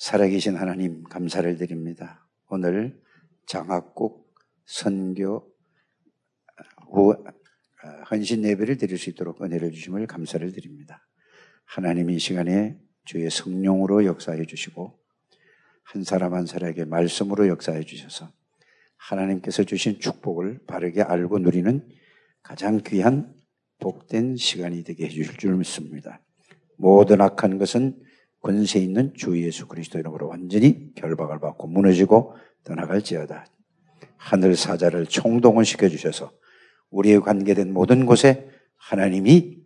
살아계신 하나님 감사를 드립니다. 오늘 장학국 선교 후 헌신 예배를 드릴 수 있도록 은혜를 주심을 감사를 드립니다. 하나님이 이 시간에 주의 성령으로 역사해 주시고 한 사람 한 사람에게 말씀으로 역사해 주셔서 하나님께서 주신 축복을 바르게 알고 누리는 가장 귀한 복된 시간이 되게 해 주실 줄 믿습니다. 모든 악한 것은 권세 있는 주 예수 그리스도 이름으로 완전히 결박을 받고 무너지고 떠나갈지어다. 하늘 사자를 총동원시켜 주셔서 우리의 관계된 모든 곳에 하나님이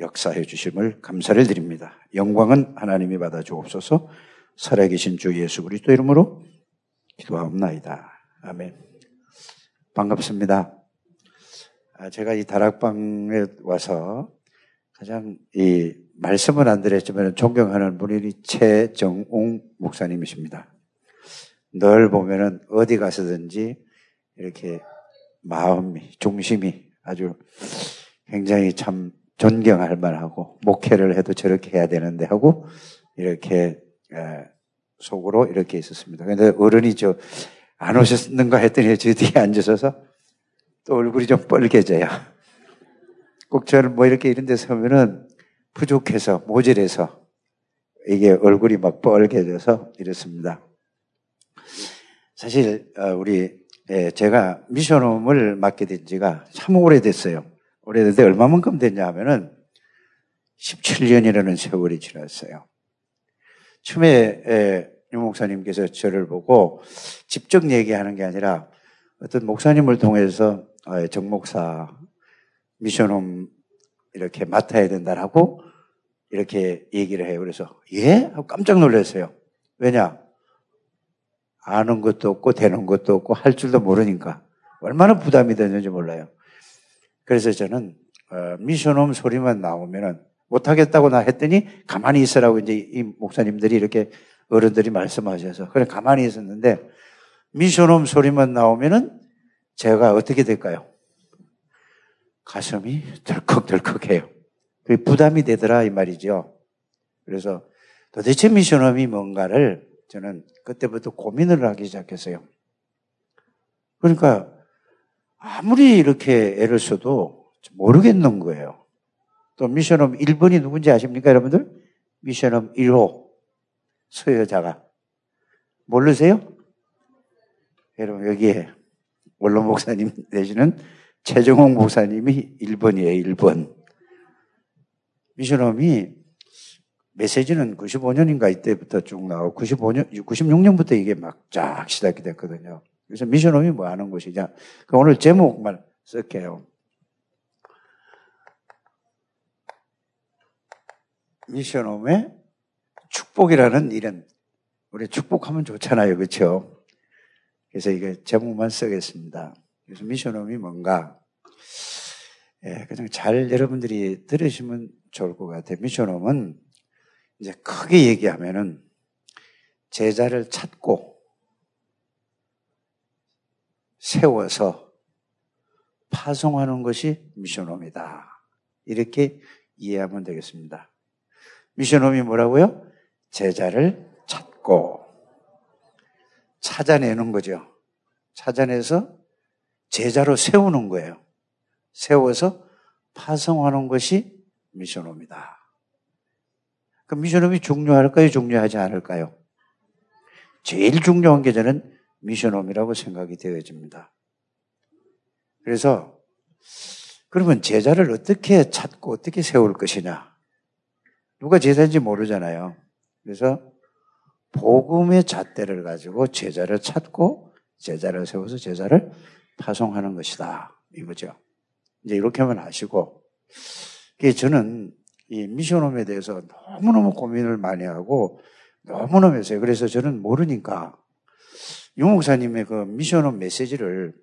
역사해 주심을 감사를 드립니다. 영광은 하나님이 받아 주옵소서 살아계신 주 예수 그리스도 이름으로 기도하옵나이다. 아멘. 반갑습니다. 아, 제가 이 다락방에 와서 가장 이 말씀은 안 드렸지만 존경하는 분이 최정웅 목사님이십니다. 늘 보면은 어디 가서든지 이렇게 마음이, 중심이 아주 굉장히 참 존경할 만하고 목회를 해도 저렇게 해야 되는데 하고 이렇게 속으로 이렇게 있었습니다. 근데 어른이 저 안 오셨는가 했더니 저 뒤에 앉으셔서 또 얼굴이 좀 뻘개져요. 꼭 저는 뭐 이렇게 이런 데 서면은 부족해서 모질해서 이게 얼굴이 막 뻘개져서 이렇습니다. 사실 어, 우리 예, 제가 미션홈을 맡게 된 지가 참 오래됐어요. 오래됐는데 얼마만큼 됐냐 하면은 17년이라는 세월이 지났어요. 처음에 예, 유 목사님께서 저를 보고 직접 얘기하는 게 아니라 어떤 목사님을 통해서 어, 정 목사 미션홈 이렇게 맡아야 된다라고 이렇게 얘기를 해요. 그래서 예? 하고 깜짝 놀랐어요. 왜냐? 아는 것도 없고 되는 것도 없고 할 줄도 모르니까 얼마나 부담이 되는지 몰라요. 그래서 저는 어, 미션홈 소리만 나오면은 못하겠다고 나 했더니 가만히 있으라고 이제 이 목사님들이 이렇게 어른들이 말씀하셔서 그래 가만히 있었는데 미션홈 소리만 나오면은 제가 어떻게 될까요? 가슴이 덜컥덜컥해요. 그게 부담이 되더라 이 말이죠. 그래서 도대체 미션홈이 뭔가를 저는 그때부터 고민을 하기 시작했어요. 그러니까 아무리 이렇게 애를 써도 모르겠는 거예요. 또 미션홈 1번이 누군지 아십니까 여러분들? 미션홈 1호 소여자가 모르세요? 여러분 여기에 원로 목사님 되시는 최정홍 목사님이 1번이에요 1번 미션홈이 메시지는 95년인가 이때부터 쭉 나오고 95년, 96년부터 이게 막 쫙 시작이 됐거든요. 그래서 미션홈이 뭐 하는 곳이냐. 오늘 제목만 쓸게요. 미션홈의 축복이라는 이런 우리 축복하면 좋잖아요. 그렇죠? 그래서 이게 제목만 쓰겠습니다. 그래서 미션홈이 뭔가 예, 그냥 잘 여러분들이 들으시면 좋을 것 같아요. 미션홈은 이제 크게 얘기하면은 제자를 찾고 세워서 파송하는 것이 미션홈이다. 이렇게 이해하면 되겠습니다. 미션홈이 뭐라고요? 제자를 찾고 찾아내는 거죠. 찾아내서 제자로 세우는 거예요. 세워서 파송하는 것이 미션홈이다. 그 미션홈이 중요할까요? 중요하지 않을까요? 제일 중요한 게 저는 미션홈이라고 생각이 되어집니다. 그래서 그러면 제자를 어떻게 찾고 어떻게 세울 것이냐? 누가 제자인지 모르잖아요. 그래서 복음의 잣대를 가지고 제자를 찾고 제자를 세워서 제자를 파송하는 것이다. 이거죠. 이제 이렇게 하면 아시고, 저는 이 미션홈에 대해서 너무너무 고민을 많이 하고 너무너무 했어요. 그래서 저는 모르니까 용 목사님의 그 미션홈 메시지를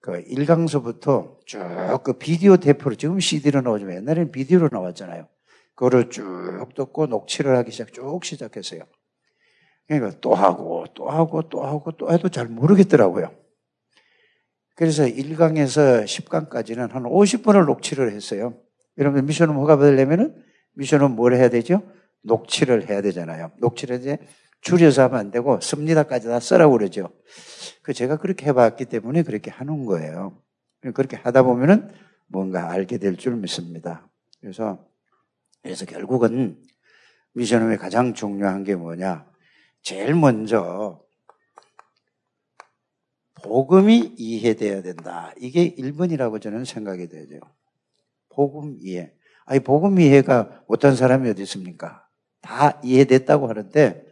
그 1강서부터 쭉 그 비디오 테이프로 지금 CD로 나오지만 옛날에는 비디오로 나왔잖아요. 그거를 쭉 듣고 녹취를 하기 시작, 쭉 시작했어요. 그러니까 또 하고, 또 하고, 또 하고, 또 해도 잘 모르겠더라고요. 그래서 1강에서 10강까지는 한 50분을 녹취를 했어요. 여러분 미션홈 허가 받으려면은 미션홈 뭘 해야 되죠? 녹취를 해야 되잖아요. 녹취를 이제 줄여서 하면 안 되고 씁니다까지 다 쓰라고 그러죠. 그 제가 그렇게 해봤기 때문에 그렇게 하는 거예요. 그렇게 하다 보면은 뭔가 알게 될 줄 믿습니다. 그래서 그래서 결국은 미션홈의 가장 중요한 게 뭐냐? 제일 먼저 복음이 이해돼야 된다. 이게 1번이라고 저는 생각이 되죠. 복음 이해. 아니, 복음 이해가 못한 사람이 어디 있습니까? 다 이해됐다고 하는데,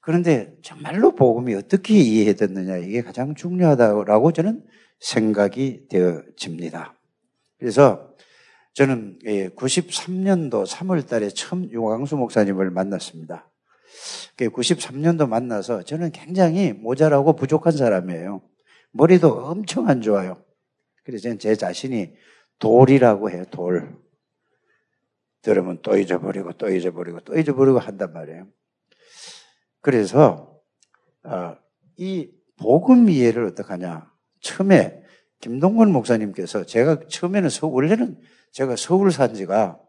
그런데 정말로 복음이 어떻게 이해됐느냐, 이게 가장 중요하다고 저는 생각이 되어집니다. 그래서 저는 93년도 예, 3월 달에 처음 유광수 목사님을 만났습니다. 93년도 만나서 저는 굉장히 모자라고 부족한 사람이에요. 머리도 엄청 안 좋아요. 그래서 저는 제 자신이 돌이라고 해요, 돌. 들으면 또 잊어버리고 또 잊어버리고 또 잊어버리고 한단 말이에요. 그래서 어, 이 복음 이해를 어떻게 하냐. 처음에 김동건 목사님께서 제가 처음에는 서, 원래는 제가 서울 산 지가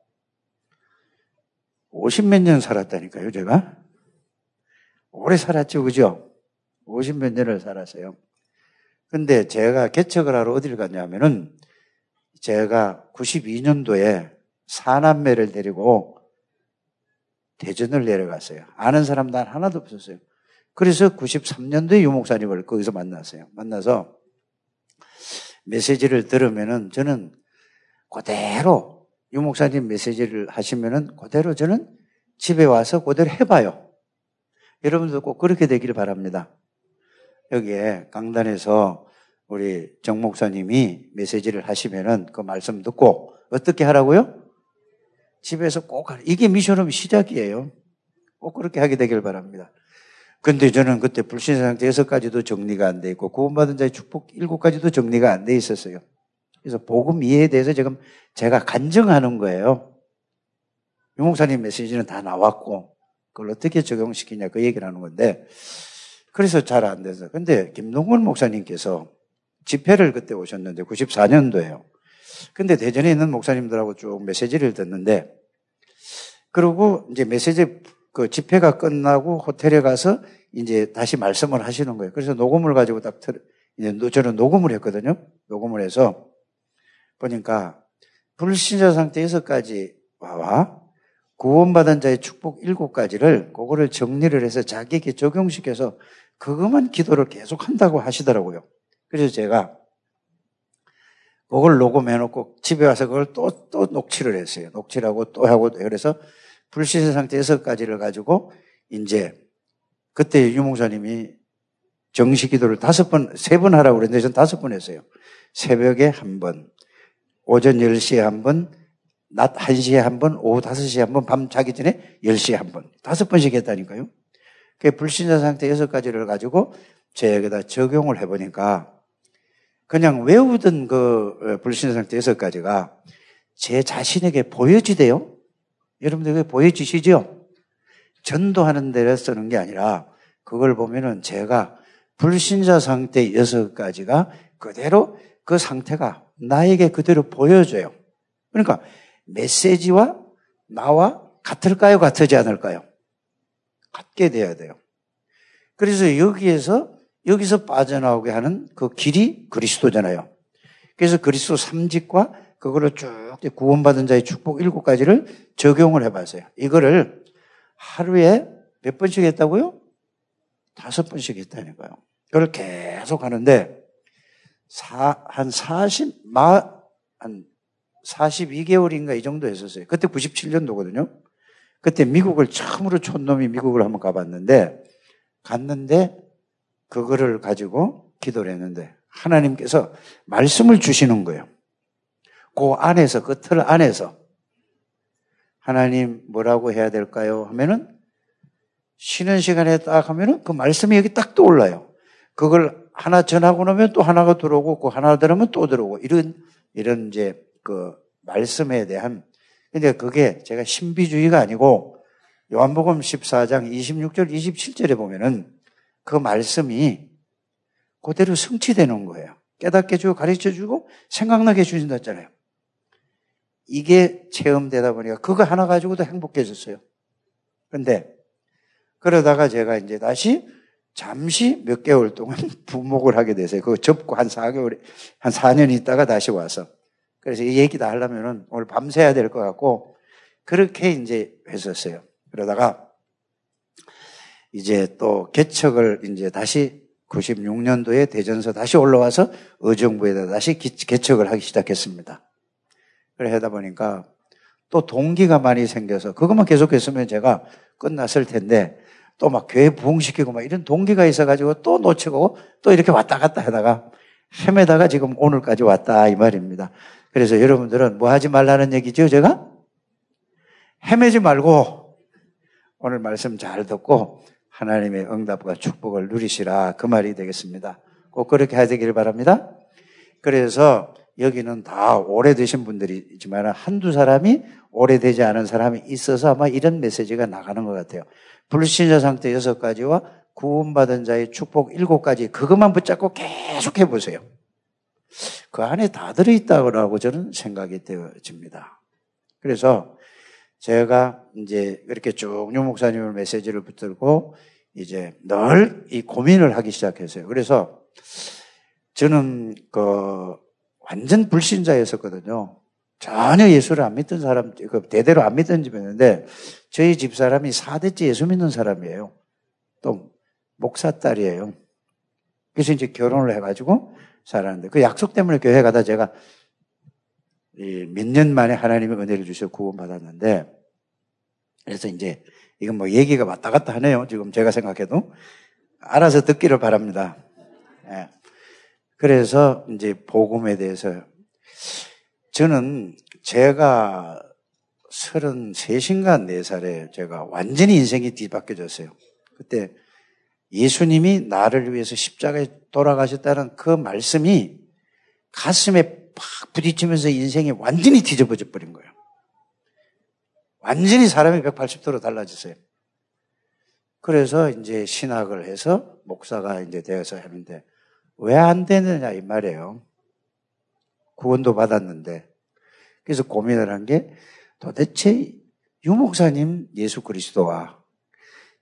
50 몇 년 살았다니까요, 제가. 오래 살았죠, 그죠? 50몇 년을 살았어요. 근데 제가 개척을 하러 어디를 갔냐면은 제가 92년도에 사남매를 데리고 대전을 내려갔어요. 아는 사람 단 하나도 없었어요. 그래서 93년도에 유목사님을 거기서 만났어요. 만나서 메시지를 들으면은 저는 그대로 유목사님 메시지를 하시면은 그대로 저는 집에 와서 그대로 해봐요. 여러분도 꼭 그렇게 되기를 바랍니다. 여기에 강단에서 우리 정 목사님이 메시지를 하시면은 그 말씀 듣고 어떻게 하라고요? 집에서 꼭 하라. 이게 미션업 시작이에요. 꼭 그렇게 하게 되길 바랍니다. 근데 저는 그때 불신 상태 여섯 가지도 정리가 안 돼 있고 구원받은 자의 축복 일곱 가지도 정리가 안 돼 있었어요. 그래서 복음 이해에 대해서 지금 제가 간증하는 거예요. 유 목사님 메시지는 다 나왔고 그걸 어떻게 적용시키냐 그 얘기를 하는 건데 그래서 잘 안 돼서 근데 김동건 목사님께서 집회를 그때 오셨는데 94년도에요. 근데 대전에 있는 목사님들하고 쭉 메시지를 듣는데 그리고 이제 메시지 그 집회가 끝나고 호텔에 가서 이제 다시 말씀을 하시는 거예요. 그래서 녹음을 가지고 딱 틀, 이제 저는 녹음을 했거든요. 녹음을 해서 보니까 불신자 상태 여섯 가지와 구원받은 자의 축복 일곱 가지를 그거를 정리를 해서 자기에게 적용시켜서 그것만 기도를 계속 한다고 하시더라고요. 그래서 제가 그걸 녹음해놓고 집에 와서 그걸 또, 또 녹취를 했어요. 녹취를 하고 또 하고 그래서 불신의 상태 여섯 가지를 가지고 이제 그때 유목사님이 정식 기도를 다섯 번, 세 번 하라고 그랬는데 전 다섯 번 했어요. 새벽에 한 번, 오전 10시에 한 번, 낮 1시에 한 번, 오후 5시에 한 번, 밤 자기 전에 10시에 한 번. 다섯 번씩 했다니까요. 그 불신자 상태 여섯 가지를 가지고 제에게다 적용을 해보니까 그냥 외우던 그 어, 불신 상태 여섯 가지가 제 자신에게 보여지대요. 여러분들 그 보여지시죠? 전도하는 데 쓰는 게 아니라 그걸 보면은 제가 불신자 상태 여섯 가지가 그대로 그 상태가 나에게 그대로 보여져요. 그러니까 메시지와 나와 같을까요? 같지 않을까요? 같게 돼야 돼요. 그래서 여기에서 여기서 빠져나오게 하는 그 길이 그리스도잖아요. 그래서 그리스도 삼직과 그거를 쭉 구원받은 자의 축복 일곱 가지를 적용을 해봤어요. 이거를 하루에 몇 번씩 했다고요? 다섯 번씩 했다니까요. 그걸 계속 하는데, 사, 한 40, 마, 한 42개월인가 이 정도 했었어요. 그때 97년도거든요. 그때 미국을 처음으로 촌놈이 미국을 한번 가봤는데, 갔는데, 그거를 가지고 기도를 했는데 하나님께서 말씀을 주시는 거예요. 그 안에서, 그 틀 안에서 하나님 뭐라고 해야 될까요? 하면은 쉬는 시간에 딱 하면은 그 말씀이 여기 딱 떠올라요. 그걸 하나 전하고 나면 또 하나가 들어오고 그 하나 들으면 또 들어오고 이런 이런 이제 그 말씀에 대한 근데 그게 제가 신비주의가 아니고 요한복음 14장 26절 27절에 보면은 그 말씀이 그대로 성취되는 거예요. 깨닫게 해주고 가르쳐 주고 생각나게 해주신다 했잖아요. 이게 체험되다 보니까 그거 하나 가지고도 행복해졌어요. 근데 그러다가 제가 이제 다시 잠시 몇 개월 동안 부목을 하게 됐어요. 그거 접고 한 4개월, 한 4년 있다가 다시 와서. 그래서 이 얘기 다 하려면은 오늘 밤새야 될 것 같고, 그렇게 이제 했었어요. 그러다가 이제 또 개척을 이제 다시 96년도에 대전서 다시 올라와서 의정부에다 다시 개척을 하기 시작했습니다. 그래 하다 보니까 또 동기가 많이 생겨서 그것만 계속했으면 제가 끝났을 텐데 또 막 교회 부흥시키고 막 이런 동기가 있어가지고 또 놓치고 또 이렇게 왔다 갔다 하다가 헤매다가 지금 오늘까지 왔다 이 말입니다. 그래서 여러분들은 뭐 하지 말라는 얘기죠, 제가? 헤매지 말고 오늘 말씀 잘 듣고 하나님의 응답과 축복을 누리시라 그 말이 되겠습니다. 꼭 그렇게 해야 되기를 바랍니다. 그래서 여기는 다 오래되신 분들이지만 한두 사람이 오래되지 않은 사람이 있어서 아마 이런 메시지가 나가는 것 같아요. 불신자 상태 여섯 가지와 구원받은 자의 축복 일곱 가지 그것만 붙잡고 계속 해보세요. 그 안에 다 들어있다고 저는 생각이 되어집니다. 그래서 제가 이제 이렇게 쭉 유 목사님의 메시지를 붙들고 이제 늘 이 고민을 하기 시작했어요. 그래서 저는 그 완전 불신자였었거든요. 전혀 예수를 안 믿던 사람, 그 대대로 안 믿던 집이었는데 저희 집 사람이 4대째 예수 믿는 사람이에요. 또 목사 딸이에요. 그래서 이제 결혼을 해가지고 살았는데 그 약속 때문에 교회 가다 제가 몇 년 만에 하나님의 은혜를 주셔 구원받았는데 그래서 이제 이건 뭐 얘기가 왔다 갔다 하네요. 지금 제가 생각해도 알아서 듣기를 바랍니다. 예. 그래서 이제 복음에 대해서 저는 제가 33인가 4살에 제가 완전히 인생이 뒤바뀌어졌어요. 그때 예수님이 나를 위해서 십자가에 돌아가셨다는 그 말씀이 가슴에 팍 부딪히면서 인생이 완전히 뒤집어져 버린 거예요. 완전히 사람이 180도로 달라졌어요. 그래서 이제 신학을 해서 목사가 이제 되어서 하는데 왜 안 되느냐 이 말이에요. 구원도 받았는데. 그래서 고민을 한 게 도대체 유목사님 예수 그리스도와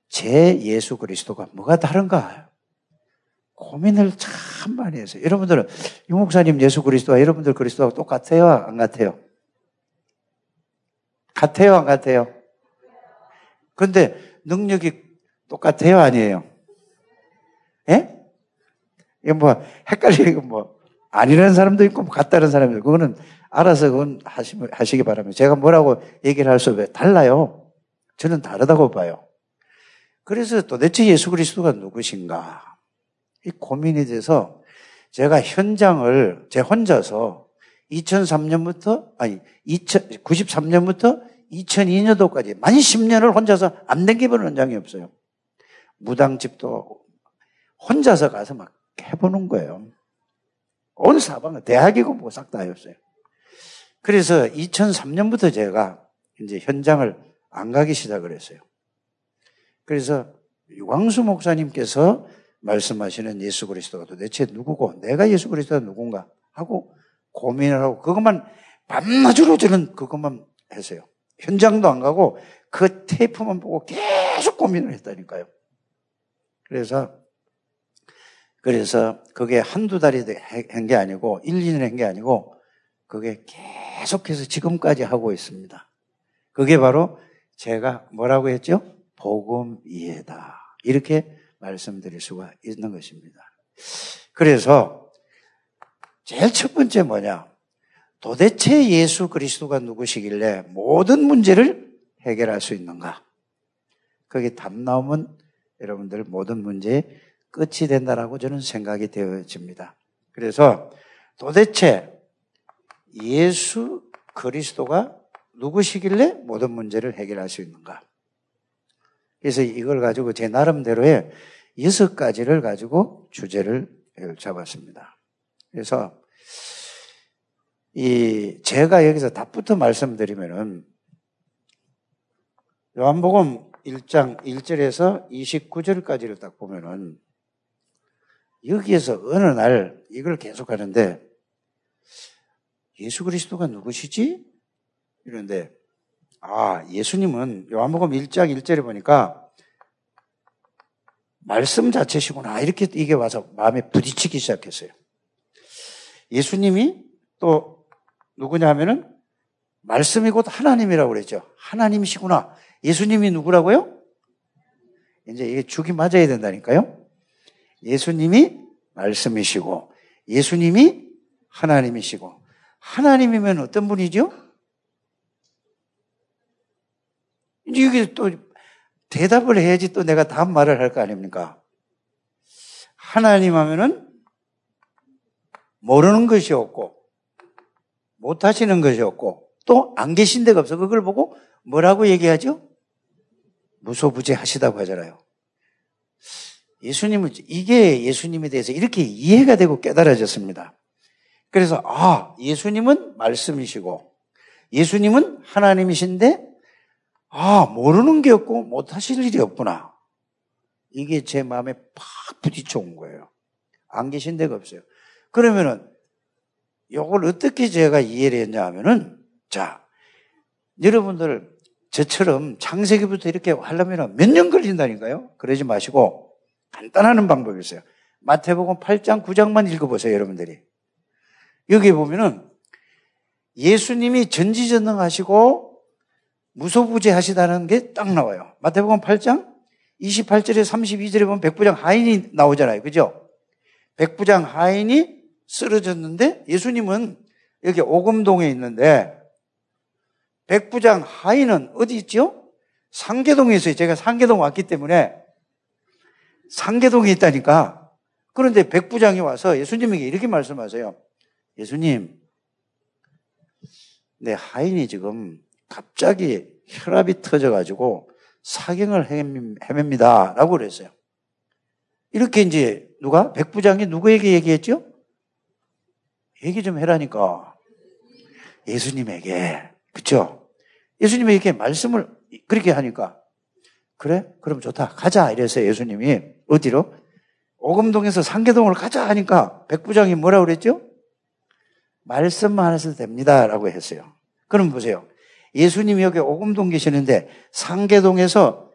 제 예수 그리스도가 뭐가 다른가? 고민을 참 많이 했어요. 여러분들은 유목사님 예수 그리스도와 여러분들 그리스도와 똑같아요? 안 같아요? 같아요? 안 같아요? 근데 능력이 똑같아요? 아니에요? 예? 이거 뭐, 헷갈리고 뭐, 아니라는 사람도 있고, 뭐 같다는 사람도 있고, 그거는 알아서 그건 하시, 하시기 바랍니다. 제가 뭐라고 얘기를 할 수 없어요. 달라요. 저는 다르다고 봐요. 그래서 도대체 예수 그리스도가 누구신가? 이 고민이 돼서 제가 현장을 제 혼자서 2003년부터, 아니, 2093년부터 2002년도까지 만 10년을 혼자서 안 댕겨보는 현장이 없어요. 무당집도 혼자서 가서 막 해보는 거예요. 온 사방은 대학이고 뭐싹 다였어요. 그래서 2003년부터 제가 이제 현장을 안 가기 시작을 했어요. 그래서 유광수 목사님께서 말씀하시는 예수 그리스도가 도대체 누구고 내가 예수 그리스도가 누군가 하고 고민을 하고 그것만 밤낮으로 저는 그것만 했어요. 현장도 안 가고 그 테이프만 보고 계속 고민을 했다니까요. 그래서 그래서 그게 한두 달이 한 게 아니고 1, 2년 한 게 아니고 그게 계속해서 지금까지 하고 있습니다. 그게 바로 제가 뭐라고 했죠? 복음 이해다. 이렇게 말씀드릴 수가 있는 것입니다. 그래서 제일 첫 번째 뭐냐? 도대체 예수 그리스도가 누구시길래 모든 문제를 해결할 수 있는가? 거기 답 나오면 여러분들 모든 문제의 끝이 된다라고 저는 생각이 되어집니다. 그래서 도대체 예수 그리스도가 누구시길래 모든 문제를 해결할 수 있는가? 그래서 이걸 가지고 제 나름대로의 여섯 가지를 가지고 주제를 잡았습니다. 그래서 이 제가 여기서 답부터 말씀드리면은 요한복음 1장 1절에서 29절까지를 딱 보면은 여기에서 어느 날 이걸 계속 하는데 예수 그리스도가 누구시지? 이런데 아, 예수님은 요한복음 1장 1절에 보니까 말씀 자체시구나. 이렇게 이게 와서 마음에 부딪히기 시작했어요. 예수님이 또 누구냐 하면은 말씀이 곧 하나님이라고 그랬죠. 하나님이시구나. 예수님이 누구라고요? 이제 이게 죽이 맞아야 된다니까요. 예수님이 말씀이시고, 예수님이 하나님이시고, 하나님이면 어떤 분이죠? 이게 또 대답을 해야지 또 내가 다음 말을 할 거 아닙니까? 하나님 하면은 모르는 것이 없고, 못 하시는 것이 없고, 또 안 계신 데가 없어. 그걸 보고 뭐라고 얘기하죠? 무소부재 하시다고 하잖아요. 예수님은, 이게 예수님에 대해서 이렇게 이해가 되고 깨달아졌습니다. 그래서, 아, 예수님은 말씀이시고, 예수님은 하나님이신데, 아, 모르는 게 없고 못하실 일이 없구나. 이게 제 마음에 팍 부딪혀 온 거예요. 안 계신 데가 없어요. 그러면은, 이걸 어떻게 제가 이해를 했냐 하면은, 자, 여러분들, 저처럼 창세기부터 이렇게 하려면 몇 년 걸린다니까요? 그러지 마시고, 간단한 방법이 있어요. 마태복음 8장, 9장만 읽어보세요, 여러분들이. 여기 보면은 예수님이 전지전능하시고 무소부재하시다는 게 딱 나와요. 마태복음 8장 28절에 32절에 보면 백부장 하인이 나오잖아요. 그죠? 백부장 하인이 쓰러졌는데 예수님은 여기 오금동에 있는데 백부장 하인은 어디 있죠? 상계동에 있어요. 제가 상계동 왔기 때문에 상계동에 있다니까. 그런데 백부장이 와서 예수님에게 이렇게 말씀하세요. 예수님, 내 하인이 지금 갑자기 혈압이 터져가지고 사경을 헤맵니다. 라고 그랬어요. 이렇게 이제 누가? 백부장이 누구에게 얘기했죠? 얘기 좀 해라니까. 예수님에게. 그쵸? 예수님에게 말씀을 그렇게 하니까. 그래? 그럼 좋다. 가자. 이래서 예수님이 어디로? 오금동에서 상계동을 가자 하니까 백부장이 뭐라 그랬죠? 말씀만 하셔도 됩니다. 라고 했어요. 그럼 보세요. 예수님이 여기 오금동 계시는데 상계동에서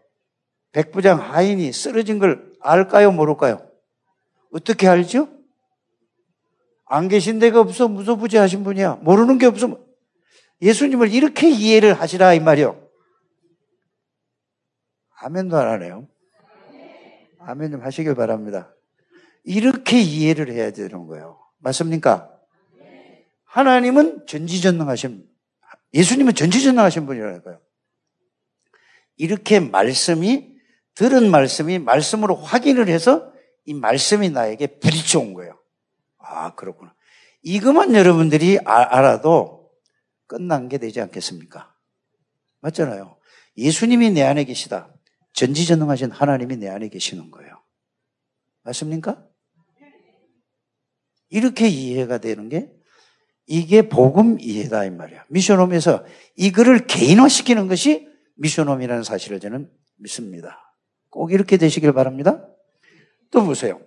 백부장 하인이 쓰러진 걸 알까요? 모를까요? 어떻게 알죠? 안 계신 데가 없어 무소부지 하신 분이야. 모르는 게 없어. 예수님을 이렇게 이해를 하시라 이 말이요. 아멘도 안 하네요. 아멘 좀 하시길 바랍니다. 이렇게 이해를 해야 되는 거예요. 맞습니까? 하나님은 전지전능하신, 예수님은 전지전능하신 분이라니까요. 이렇게 말씀이, 들은 말씀이 말씀으로 확인을 해서 이 말씀이 나에게 부딪혀 온 거예요. 아, 그렇구나. 이것만 여러분들이 아, 알아도 끝난 게 되지 않겠습니까? 맞잖아요. 예수님이 내 안에 계시다. 전지전능하신 하나님이 내 안에 계시는 거예요. 맞습니까? 이렇게 이해가 되는 게 이게 복음 이해다 이 말이야. 미션홈에서 이거를 개인화시키는 것이 미션홈이라는 사실을 저는 믿습니다. 꼭 이렇게 되시길 바랍니다. 또 보세요.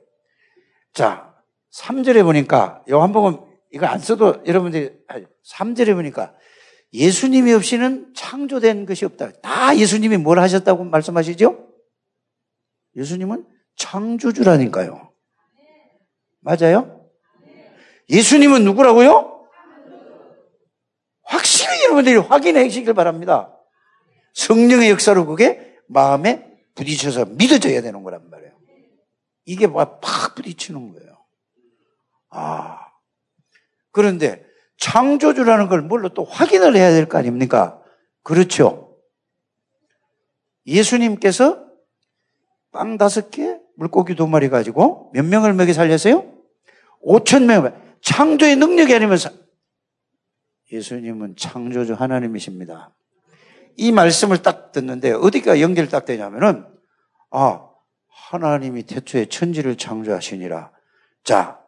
자, 3절에 보니까 요한복음 이거 안 써도 여러분들이 3절에 보니까 예수님이 없이는 창조된 것이 없다. 다 예수님이 뭘 하셨다고 말씀하시죠? 예수님은 창조주라니까요. 맞아요? 예수님은 누구라고요? 여러분들이 확인해 주시길 바랍니다. 성령의 역사로 그게 마음에 부딪혀서 믿어져야 되는 거란 말이에요. 이게 막 부딪히는 거예요. 아. 그런데 창조주라는 걸 뭘로 또 확인을 해야 될 거 아닙니까? 그렇죠. 예수님께서 빵 다섯 개, 물고기 두 마리 가지고 몇 명을 먹여 살렸어요? 5천 명. 창조의 능력이 아니면 예수님은 창조주 하나님이십니다. 이 말씀을 딱 듣는데 어디가 연결 딱 되냐면은 아 하나님이 태초에 천지를 창조하시니라. 자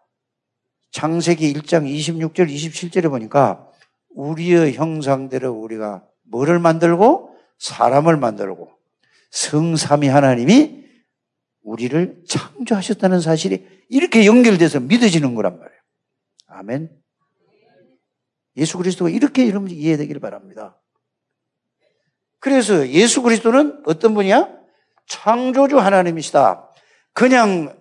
창세기 1장 26절 27절에 보니까 우리의 형상대로 우리가 뭐를 만들고 사람을 만들고 성삼위 하나님이 우리를 창조하셨다는 사실이 이렇게 연결돼서 믿어지는 거란 말이에요. 아멘. 예수 그리스도가 이렇게 여러분 이해되기를 바랍니다. 그래서 예수 그리스도는 어떤 분이야? 창조주 하나님이시다. 그냥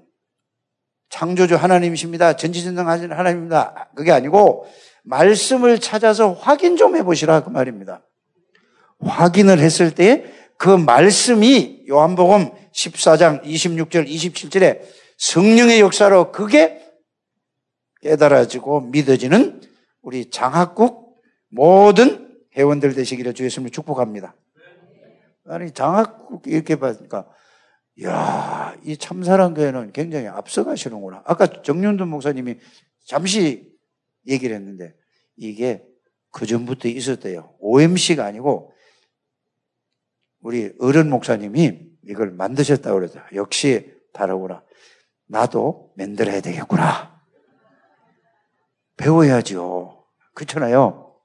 창조주 하나님이십니다. 전지전능하신 하나님입니다. 그게 아니고 말씀을 찾아서 확인 좀 해보시라 그 말입니다. 확인을 했을 때 그 말씀이 요한복음 14장 26절 27절에 성령의 역사로 그게 깨달아지고 믿어지는 우리 장학국 모든 회원들 되시기를 주 예수님 축복합니다. 아니 장학국 이렇게 보니까 야, 이 참사랑 교회는 굉장히 앞서가시는구나. 아까 정윤돈 목사님이 잠시 얘기를 했는데 이게 그 전부터 있었대요. OMC가 아니고 우리 어른 목사님이 이걸 만드셨다고 그러죠. 역시 다르구나. 나도 만들어야 되겠구나. 배워야죠. 그렇잖아요.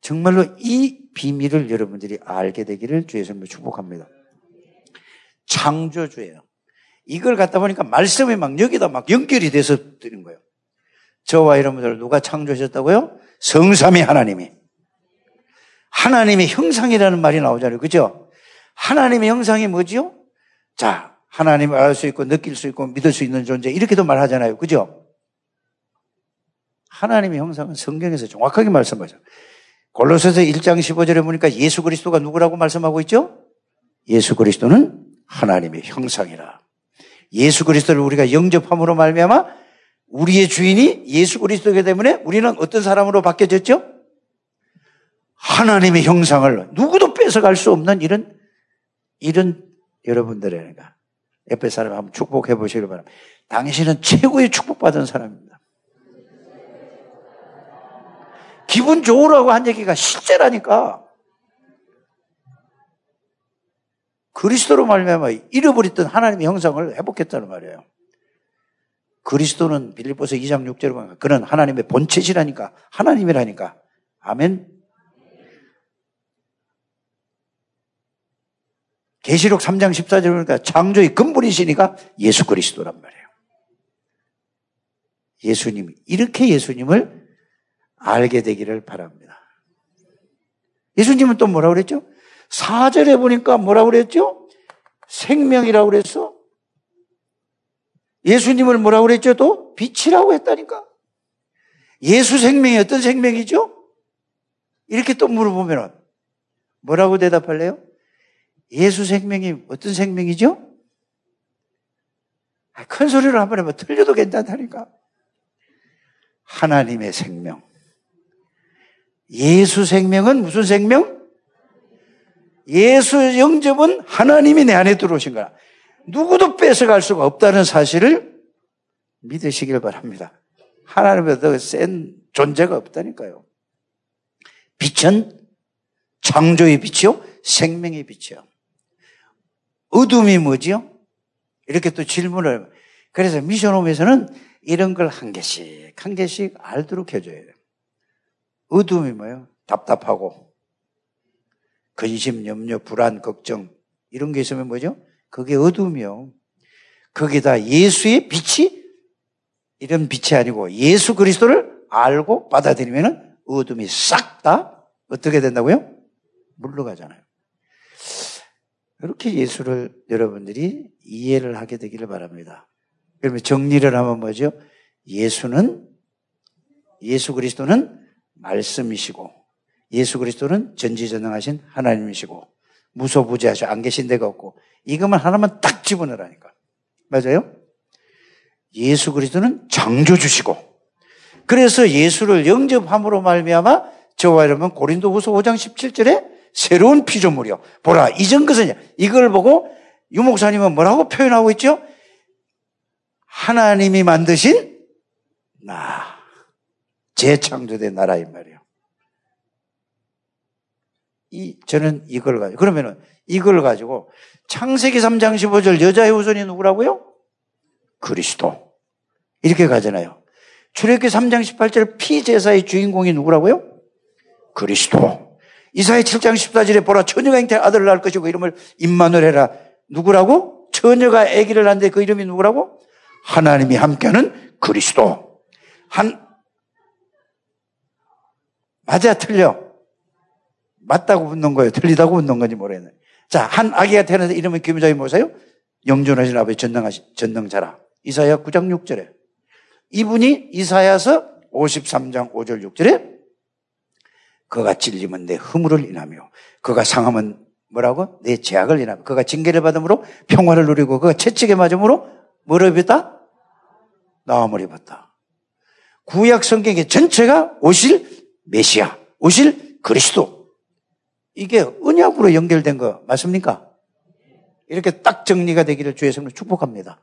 정말로 이 비밀을 여러분들이 알게 되기를 주의 선물 축복합니다. 창조주예요. 이걸 갖다 보니까 말씀이 막 여기다 막 연결이 돼서 드는 거예요. 저와 여러분들 누가 창조하셨다고요? 성삼위 하나님이. 하나님의 형상이라는 말이 나오잖아요. 그죠? 하나님의 형상이 뭐지요? 자, 하나님을 알 수 있고 느낄 수 있고 믿을 수 있는 존재 이렇게도 말하잖아요. 그죠? 하나님의 형상은 성경에서 정확하게 말씀하죠. 골로새서 1장 15절에 보니까 예수 그리스도가 누구라고 말씀하고 있죠? 예수 그리스도는 하나님의 형상이라. 예수 그리스도를 우리가 영접함으로 말미암아 우리의 주인이 예수 그리스도이기 때문에 우리는 어떤 사람으로 바뀌어졌죠? 하나님의 형상을 누구도 뺏어갈 수 없는 이런 이런 여러분들에게 옆에 사람 한번 축복해 보시길 바랍니다. 당신은 최고의 축복받은 사람입니다. 기분 좋으라고 한 얘기가 실제라니까. 그리스도로 말미암아 잃어버렸던 하나님의 형상을 회복했다는 말이에요. 그리스도는 빌립보서 2장 6절에 보면 그는 하나님의 본체시라니까 하나님이라니까 아멘. 계시록 3장 14절에 보니까 창조의 근본이시니까 예수 그리스도란 말이에요. 예수님 이렇게 예수님을 알게 되기를 바랍니다. 예수님은 또 뭐라고 그랬죠? 4절에 보니까 뭐라고 그랬죠? 생명이라고 그랬어? 예수님을 뭐라고 그랬죠? 또 빛이라고 했다니까. 예수 생명이 어떤 생명이죠? 이렇게 또 물어보면 뭐라고 대답할래요? 예수 생명이 어떤 생명이죠? 아, 큰 소리로 한번 해봐. 틀려도 괜찮다니까. 하나님의 생명. 예수 생명은 무슨 생명? 예수 영접은 하나님이 내 안에 들어오신 거야. 누구도 뺏어갈 수가 없다는 사실을 믿으시길 바랍니다. 하나님보다 더센 존재가 없다니까요. 빛은 창조의 빛이요, 생명의 빛이요. 어둠이 뭐지요? 이렇게 또 질문을. 그래서 미션홈에서는 이런 걸 한 개씩, 한 개씩 알도록 해줘야 돼요. 어둠이 뭐예요? 답답하고, 근심, 염려, 불안, 걱정 이런 게 있으면 뭐죠? 그게 어둠이요. 거기다 예수의 빛이 이런 빛이 아니고 예수 그리스도를 알고 받아들이면 어둠이 싹 다 어떻게 된다고요? 물러가잖아요. 이렇게 예수를 여러분들이 이해를 하게 되기를 바랍니다. 그러면 정리를 하면 뭐죠? 예수는 예수 그리스도는 말씀이시고 예수 그리스도는 전지전능하신 하나님이시고 무소부지하셔 안 계신 데가 없고 이것만 하나만 딱 집어넣으라니까. 맞아요? 예수 그리스도는 창조주시고 그래서 예수를 영접함으로 말미암아 저와 여러분 고린도후서 5장 17절에 새로운 피조물이요. 보라 이전 것은 이걸 보고 유 목사님은 뭐라고 표현하고 있죠? 하나님이 만드신 나 재창조된 나라 이 말이에요. 이, 저는 이걸 가지고, 그러면은 이걸 가지고 창세기 3장 15절 여자의 후손이 누구라고요? 그리스도. 이렇게 가잖아요. 출애굽기 3장 18절 피제사의 주인공이 누구라고요? 그리스도. 이사의 7장 14절에 보라 처녀가 잉태 아들을 낳을 것이고 이름을 임마누엘 해라. 누구라고? 처녀가 아기를 낳는데 그 이름이 누구라고? 하나님이 함께하는 그리스도. 한 맞아 틀려. 맞다고 묻는 거예요? 틀리다고 묻는 건지 모르겠네. 자, 한 아기가 태어나서 이름은 기무자이 뭐세요? 영존하신 아버지 전능하시, 전능자라. 이사야 9장 6절에. 이분이 이사야서 53장 5절 6절에 그가 찔리면 내 허물을 인하며 그가 상하면 뭐라고? 내 죄악을 인하며 그가 징계를 받음으로 평화를 누리고 그가 채찍에 맞음으로 뭐를 입었다? 나음을 입었다. 구약 성경의 전체가 오실 메시아, 오실 그리스도. 이게 언약으로 연결된 거 맞습니까? 이렇게 딱 정리가 되기를 주의 성으로 축복합니다.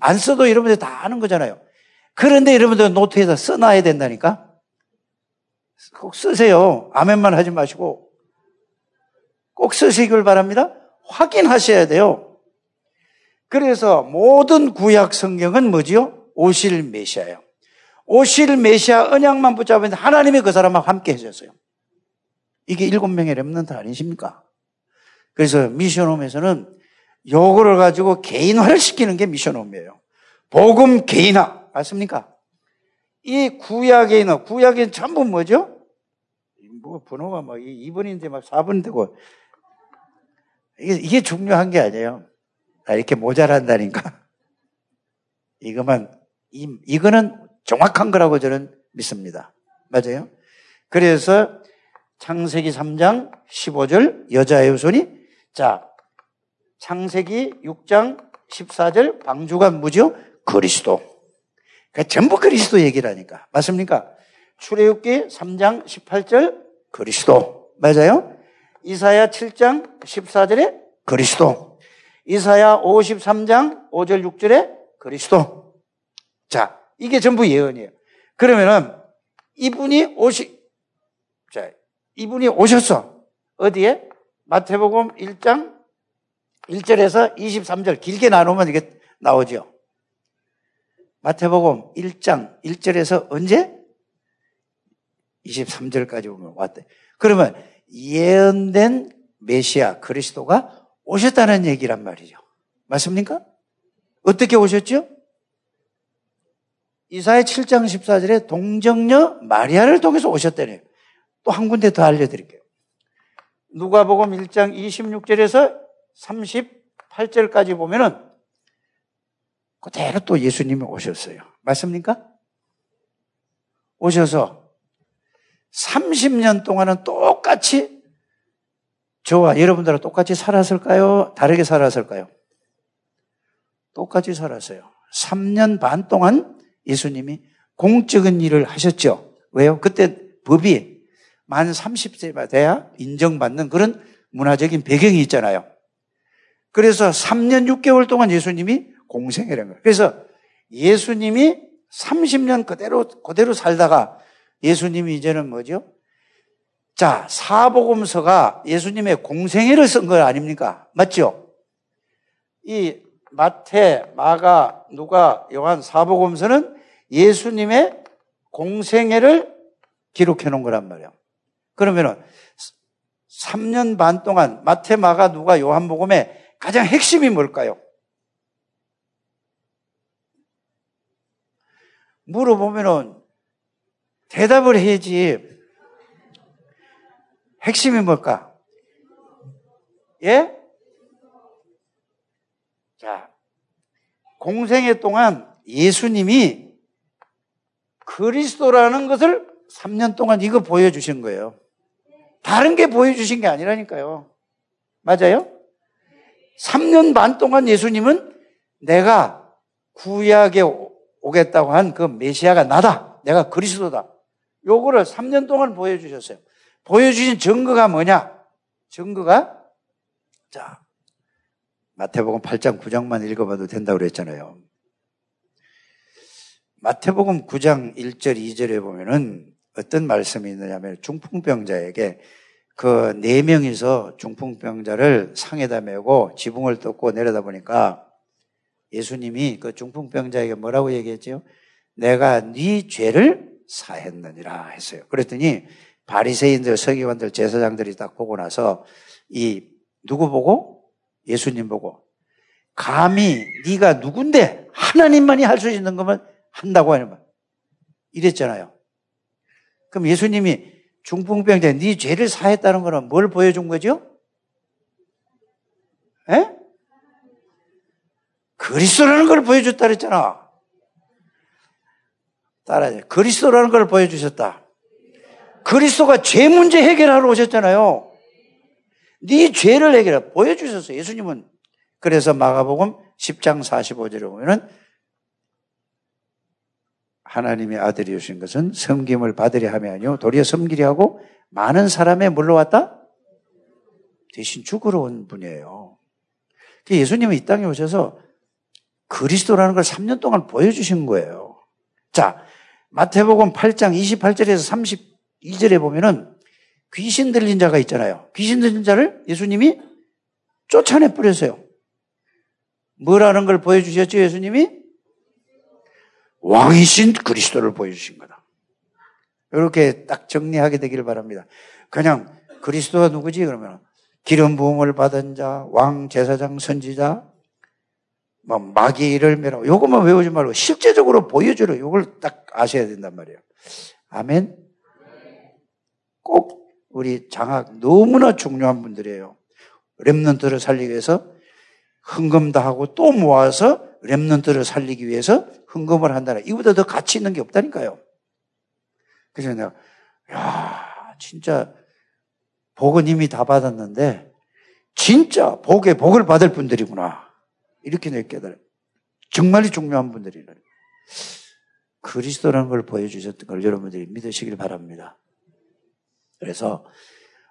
안 써도 여러분들 다 아는 거잖아요. 그런데 여러분들 노트에다 써놔야 된다니까? 꼭 쓰세요. 아멘만 하지 마시고. 꼭 쓰시길 바랍니다. 확인하셔야 돼요. 그래서 모든 구약 성경은 뭐지요? 오실 메시아예요. 오실 메시아 언약만 붙잡으면 하나님이 그 사람하고 함께 해줬어요. 이게 일곱 명의 랩런트 아니십니까? 그래서 미션홈에서는 요거를 가지고 개인화를 시키는 게 미션홈이에요. 복음 개인화. 맞습니까? 이 구약에 있는, 구약에 전부 뭐죠? 뭐 번호가 막 2번인데 막 4번 되고 이게, 이게 중요한 게 아니에요. 아, 이렇게 모자란다니까. 이거만, 이, 이거는 정확한 거라고 저는 믿습니다. 맞아요? 그래서 창세기 3장 15절 여자의 후손이 자 창세기 6장 14절 방주가 뭐죠? 그리스도. 그러니까 전부 그리스도 얘기라니까. 맞습니까? 출애굽기 3장 18절 그리스도. 맞아요? 이사야 7장 14절에 그리스도. 이사야 53장 5절 6절에 그리스도. 자, 이게 전부 예언이에요. 그러면은 이분이 오시 자, 이분이 오셨어. 어디에? 마태복음 1장 1절에서 23절 길게 나누면 이게 나오죠. 마태복음 1장 1절에서 언제? 23절까지 보면 왔대. 그러면 예언된 메시아 그리스도가 오셨다는 얘기란 말이죠. 맞습니까? 어떻게 오셨죠? 이사야 7장 14절에 동정녀 마리아를 통해서 오셨다네요. 또 한 군데 더 알려드릴게요. 누가복음 1장 26절에서 38절까지 보면은 그대로 또 예수님이 오셨어요. 맞습니까? 오셔서 30년 동안은 똑같이 저와 여러분들과 똑같이 살았을까요? 다르게 살았을까요? 똑같이 살았어요. 3년 반 동안 예수님이 공적인 일을 하셨죠. 왜요? 그때 법이 만 30세가 돼야 인정받는 그런 문화적인 배경이 있잖아요. 그래서 3년 6개월 동안 예수님이 한 거예요. 그래서 예수님이 30년 그대로, 그대로 살다가 예수님이 이제는 뭐죠? 자, 사복음서가 예수님의 공생애를 쓴 거 아닙니까? 맞죠? 이 마태, 마가, 누가, 요한 사복음서는 예수님의 공생애를 기록해 놓은 거란 말이에요. 그러면은 3년 반 동안 마태, 마가, 누가, 요한복음의 가장 핵심이 뭘까요? 물어보면은 대답을 해야지. 핵심이 뭘까? 예? 자, 공생애 동안 예수님이 그리스도라는 것을 3년 동안 이거 보여주신 거예요. 다른 게 보여주신 게 아니라니까요. 맞아요? 3년 반 동안 예수님은 내가 구약에 오겠다고 한 그 메시아가 나다. 내가 그리스도다. 요거를 3년 동안 보여주셨어요. 보여주신 증거가 뭐냐? 증거가 자 마태복음 8장 9장만 읽어봐도 된다고 그랬잖아요. 마태복음 9장 1절 2절에 보면은 어떤 말씀이 있느냐면 중풍병자에게 그 네 명이서 중풍병자를 상에다 메고 지붕을 뜯고 내려다 보니까 예수님이 그 중풍병자에게 뭐라고 얘기했죠? 내가 네 죄를 사했느니라 했어요. 그랬더니 바리새인들, 서기관들, 제사장들이 딱 보고 나서 이 누구 보고 예수님 보고 감히 네가 누군데 하나님만이 할 수 있는 것만 한다고 하는 말 이랬잖아요. 그럼 예수님이 중풍병자 네 죄를 사했다는 거는 뭘 보여준 거죠? 에? 그리스도라는 걸 보여줬다 그랬잖아. 따라해. 그리스도라는 걸 보여주셨다. 그리스도가 죄 문제 해결하러 오셨잖아요. 네 죄를 해결해 보여주셨어요. 예수님은 그래서 마가복음 10장 45절에 보면은 하나님의 아들이 오신 것은 섬김을 받으려 함이 아니요 도리어 섬기려 하고 많은 사람에 물러왔다? 대신 죽으러 온 분이에요. 예수님은 이 땅에 오셔서 그리스도라는 걸 3년 동안 보여주신 거예요. 자, 마태복음 8장 28절에서 32절에 보면은 귀신 들린 자가 있잖아요. 귀신 들린 자를 예수님이 쫓아내 뿌렸어요. 뭐라는 걸 보여주셨죠, 예수님이? 왕이신 그리스도를 보여주신 거다. 이렇게 딱 정리하게 되기를 바랍니다. 그냥 그리스도가 누구지? 그러면 기름 부음을 받은 자, 왕, 제사장, 선지자, 뭐 일을 매라. 요것만 외우지 말고 실제적으로 보여주려 요걸 딱 아셔야 된단 말이에요. 아멘. 꼭 우리 장학 너무나 중요한 분들이에요. 랩런트를 살리기 위해서 흥금 다 하고 또 모아서 랩런트를 살리기 위해서 흥금을 한다라. 이보다 더 가치 있는 게 없다니까요. 그래서 내가, 야, 진짜, 복은 이미 다 받았는데, 진짜 복에 복을 받을 분들이구나. 이렇게 내 깨달아. 정말 중요한 분들이라. 그리스도라는 걸 보여주셨던 걸 여러분들이 믿으시길 바랍니다. 그래서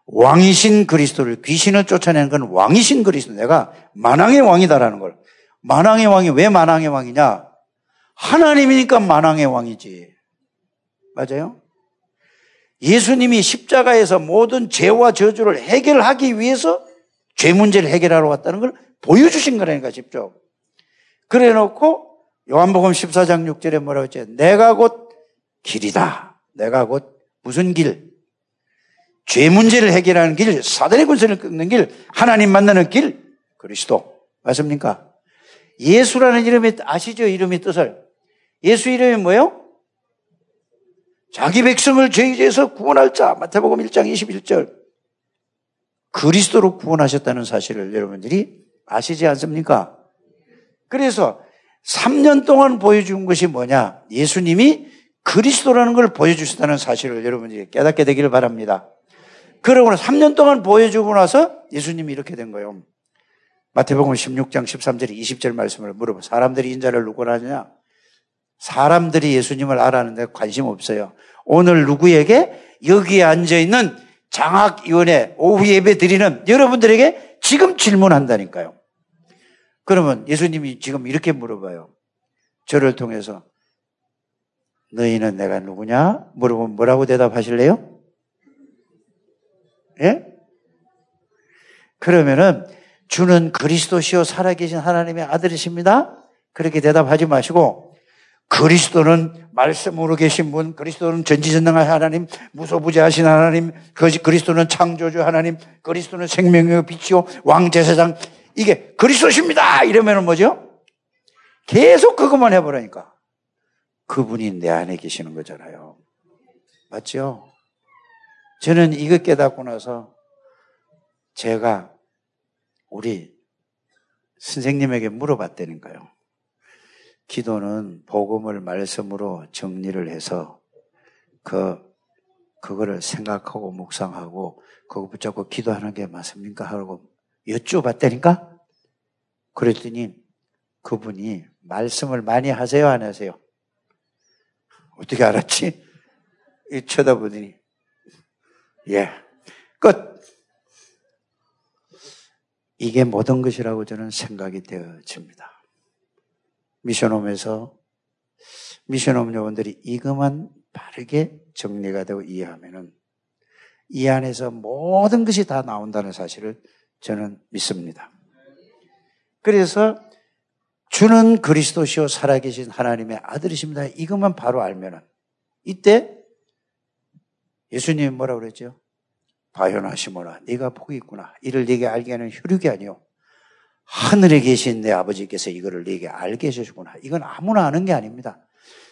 왕이신 그리스도를 귀신을 쫓아내는 건 왕이신 그리스도 내가 만왕의 왕이다라는 걸 만왕의 왕이 왜 만왕의 왕이냐 하나님이니까 만왕의 왕이지. 맞아요? 예수님이 십자가에서 모든 죄와 저주를 해결하기 위해서 죄 문제를 해결하러 왔다는 걸 보여주신 거라니까, 직접. 그래 놓고 요한복음 14장 6절에 뭐라고 했죠? 내가 곧 길이다. 내가 곧 무슨 길? 죄 문제를 해결하는 길, 사단의 군세를 끊는 길, 하나님 만나는 길, 그리스도. 맞습니까? 예수라는 이름이 아시죠? 이름의 뜻을. 예수 이름이 뭐예요? 자기 백성을 죄에서 구원할 자. 마태복음 1장 21절. 그리스도로 구원하셨다는 사실을 여러분들이 아시지 않습니까? 그래서 3년 동안 보여준 것이 뭐냐? 예수님이 그리스도라는 걸 보여주셨다는 사실을 여러분들이 깨닫게 되기를 바랍니다. 그러고 3년 동안 보여주고 나서 예수님이 이렇게 된 거예요. 마태복음 16장 13절 20절 말씀을 물어보 사람들이 인자를 누구라 하냐? 사람들이 예수님을 알아는데 관심 없어요. 오늘 누구에게 여기에 앉아 있는 장학위원회 오후 예배 드리는 여러분들에게 지금 질문한다니까요. 그러면 예수님이 지금 이렇게 물어봐요. 저를 통해서 너희는 내가 누구냐? 물어보면 뭐라고 대답하실래요? 예? 그러면은 주는 그리스도시요 살아계신 하나님의 아들이십니다. 그렇게 대답하지 마시고 그리스도는 말씀으로 계신 분, 그리스도는 전지전능한 하나님, 무소부재하신 하나님, 그리스도는 창조주 하나님, 그리스도는 생명의 빛이요 왕제사장 이게 그리스도십니다. 이러면은 뭐죠? 계속 그것만 해보라니까. 그분이 내 안에 계시는 거잖아요. 맞죠? 저는 이거 깨닫고 나서 제가 우리 선생님에게 물어봤다니까요. 기도는 복음을 말씀으로 정리를 해서 그, 그거를 생각하고 묵상하고 그거 붙잡고 기도하는 게 맞습니까? 하고 여쭤봤다니까? 그랬더니 그분이 말씀을 많이 하세요? 안 하세요? 어떻게 알았지? 쳐다보더니, 예, 끝! 이게 모든 것이라고 저는 생각이 되어집니다. 미션홈에서 미션홈 여러분들이 이것만 바르게 정리가 되고 이해하면은 이 안에서 모든 것이 다 나온다는 사실을 저는 믿습니다. 그래서 주는 그리스도시요 살아계신 하나님의 아들이십니다. 이것만 바로 알면은 이때 예수님이 뭐라고 그랬죠? 바요나 시모나 네가 복이 있구나. 이를 네게 알게 하는 혈육이 아니요. 하늘에 계신 내 아버지께서 이거를 네게 알게 해주시구나. 이건 아무나 아는 게 아닙니다.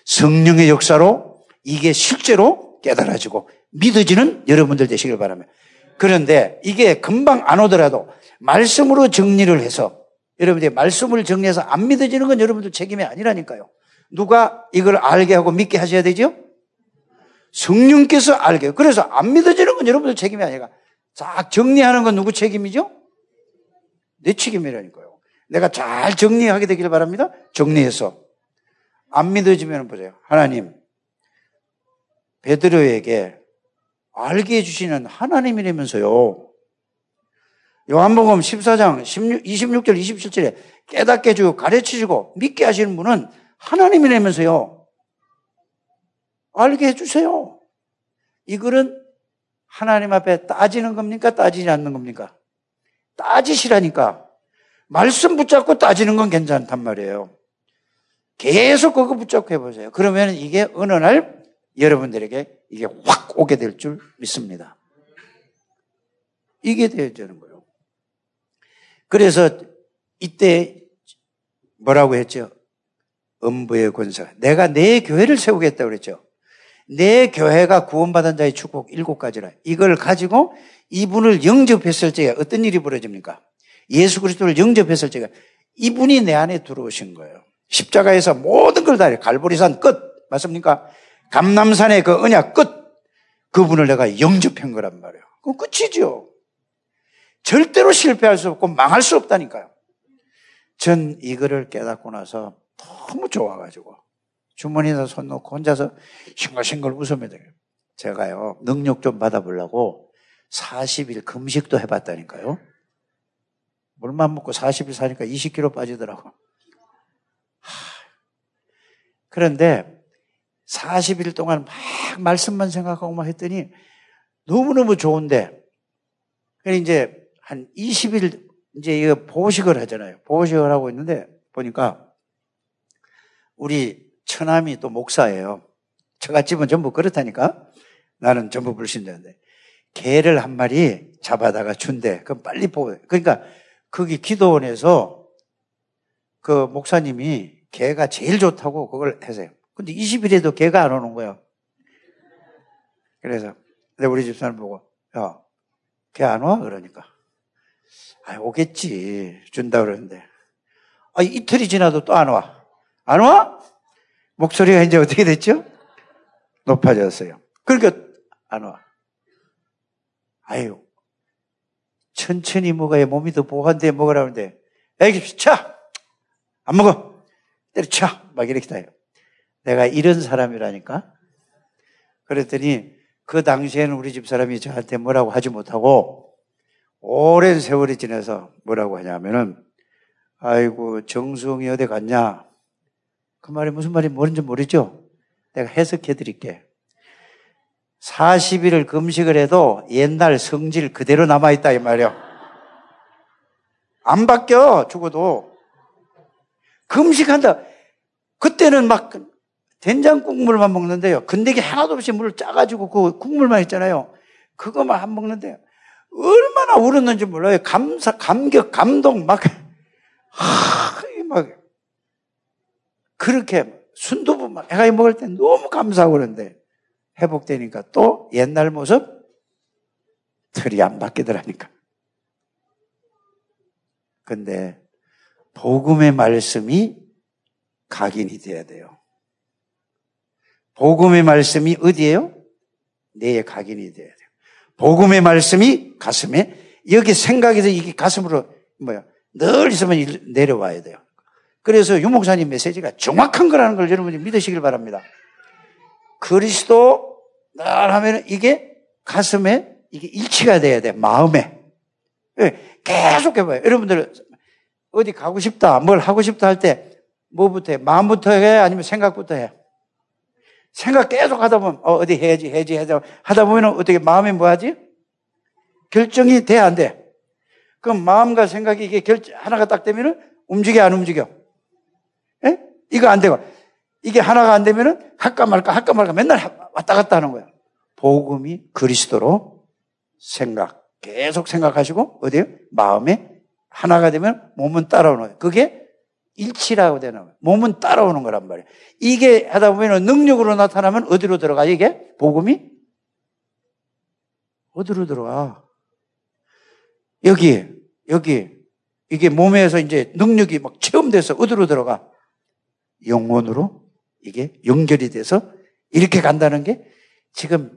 성령의 역사로 이게 실제로 깨달아지고 믿어지는 여러분들 되시길 바랍니다. 그런데 이게 금방 안 오더라도 말씀으로 정리를 해서 여러분들이 말씀을 정리해서 안 믿어지는 건 여러분들 책임이 아니라니까요. 누가 이걸 알게 하고 믿게 하셔야 되죠? 성령께서 알게. 그래서 안 믿어지는 건 여러분들 책임이 아니라 쫙 정리하는 건 누구 책임이죠? 내 책임이라니까요. 내가 잘 정리하게 되길 바랍니다. 정리해서. 안 믿어지면 보세요. 하나님, 베드로에게 알게 해주시는 하나님이라면서요. 요한복음 14장 16, 26절 27절에 깨닫게 해주고 가르치시고 믿게 하시는 분은 하나님이라면서요. 알게 해주세요. 이 글은 하나님 앞에 따지는 겁니까? 따지지 않는 겁니까? 따지시라니까. 말씀 붙잡고 따지는 건 괜찮단 말이에요. 계속 그거 붙잡고 해보세요. 그러면 이게 어느 날 여러분들에게 이게 확 오게 될 줄 믿습니다. 이게 되어지는 거예요. 그래서 이때 뭐라고 했죠? 음부의 권사. 내가 내 교회를 세우겠다고 그랬죠. 내 교회가 구원받은 자의 축복 일곱 가지라. 이걸 가지고 이분을 영접했을 적에 어떤 일이 벌어집니까? 예수 그리스도를 영접했을 적에 이분이 내 안에 들어오신 거예요. 십자가에서 모든 걸다 해. 갈보리산 끝. 맞습니까? 감남산의 그 언약 끝. 그분을 내가 영접한 거란 말이에요. 그 끝이죠. 절대로 실패할 수 없고 망할 수 없다니까요. 전 이거를 깨닫고 나서 너무 좋아가지고 주머니에서 손 놓고 혼자서 싱글싱글 웃으면 돼요. 제가요, 능력 좀 받아보려고 40일 금식도 해봤다니까요. 물만 먹고 40일 사니까 20kg 빠지더라고. 하. 그런데 40일 동안 막 말씀만 생각하고 막 했더니 너무너무 좋은데, 그래 이제 한 20일 이제 이거 보식을 하잖아요. 보식을 하고 있는데 보니까 우리 처남이 또 목사예요. 처갓집은 전부 그렇다니까. 나는 전부 불신자인데. 개를 한 마리 잡아다가 준대. 그럼 빨리 보고. 그러니까 거기 기도원에서 그 목사님이 개가 제일 좋다고 그걸 해서요. 근데 20일에도 개가 안 오는 거예요. 그래서 우리 집사람 보고, 야, 개 안 와? 그러니까. 아, 오겠지. 준다 그러는데. 아, 이틀이 지나도 또 안 와. 안 와? 목소리가 이제 어떻게 됐죠? 높아졌어요. 그러니까 안 와. 아유, 천천히 먹어야 몸이 더 보한데 먹으라는데, 애기 차! 안 먹어! 때려쳐! 막 이렇게 다요. 내가 이런 사람이라니까? 그랬더니 그 당시에는 우리 집 사람이 저한테 뭐라고 하지 못하고 오랜 세월이 지나서 뭐라고 하냐면은 아이고 정수홍이 어디 갔냐? 그 말이 무슨 말인지 모르는지 모르죠? 내가 해석해 드릴게. 40일을 금식을 해도 옛날 성질 그대로 남아있다, 이 말이야. 안 바뀌어, 죽어도. 금식한다. 그때는 막 된장 국물만 먹는데요. 근데 이게 하나도 없이 물을 짜가지고 그 국물만 있잖아요. 그거만 안 먹는데요. 얼마나 울었는지 몰라요. 감사, 감격, 감동, 막, 하, 막, 그렇게 순두부 막 애가 먹을 때 너무 감사하고 그러는데 회복되니까 또 옛날 모습 틀이 안 바뀌더라니까. 근데 복음의 말씀이 각인이 돼야 돼요. 복음의 말씀이 어디에요? 내에 각인이 돼야 돼요. 복음의 말씀이 가슴에 여기 생각에서 이게 가슴으로 뭐야 늘 있으면 내려와야 돼요. 그래서 유목사님 메시지가 정확한 거라는 걸 여러분이 믿으시길 바랍니다. 그리스도 날 하면 이게 가슴에 이게 일치가 돼야 돼. 마음에. 예, 계속 해봐요. 여러분들 어디 가고 싶다, 뭘 하고 싶다 할 때 뭐부터 해? 마음부터 해? 아니면 생각부터 해? 생각 계속 하다 보면 어, 디 해야지, 해야지, 해야지 하다 보면 어떻게 마음이 뭐 하지? 결정이 돼, 안 돼? 그럼 마음과 생각이 이게 결정, 하나가 딱 되면은 움직여, 안 움직여? 이거 안 되고 이게 하나가 안 되면은 할까 말까 할까 말까 맨날 왔다 갔다 하는 거야. 복음이 그리스도로 생각 계속 생각하시고 어디요? 마음에 하나가 되면 몸은 따라오는 거예요. 그게 일치라고 되는 거예요. 몸은 따라오는 거란 말이에요. 이게 하다 보면 능력으로 나타나면 어디로 들어가 이게 복음이 어디로 들어가? 여기, 여기, 이게 몸에서 이제 능력이 막 체험돼서 어디로 들어가? 영혼으로 이게 연결이 돼서 이렇게 간다는 게 지금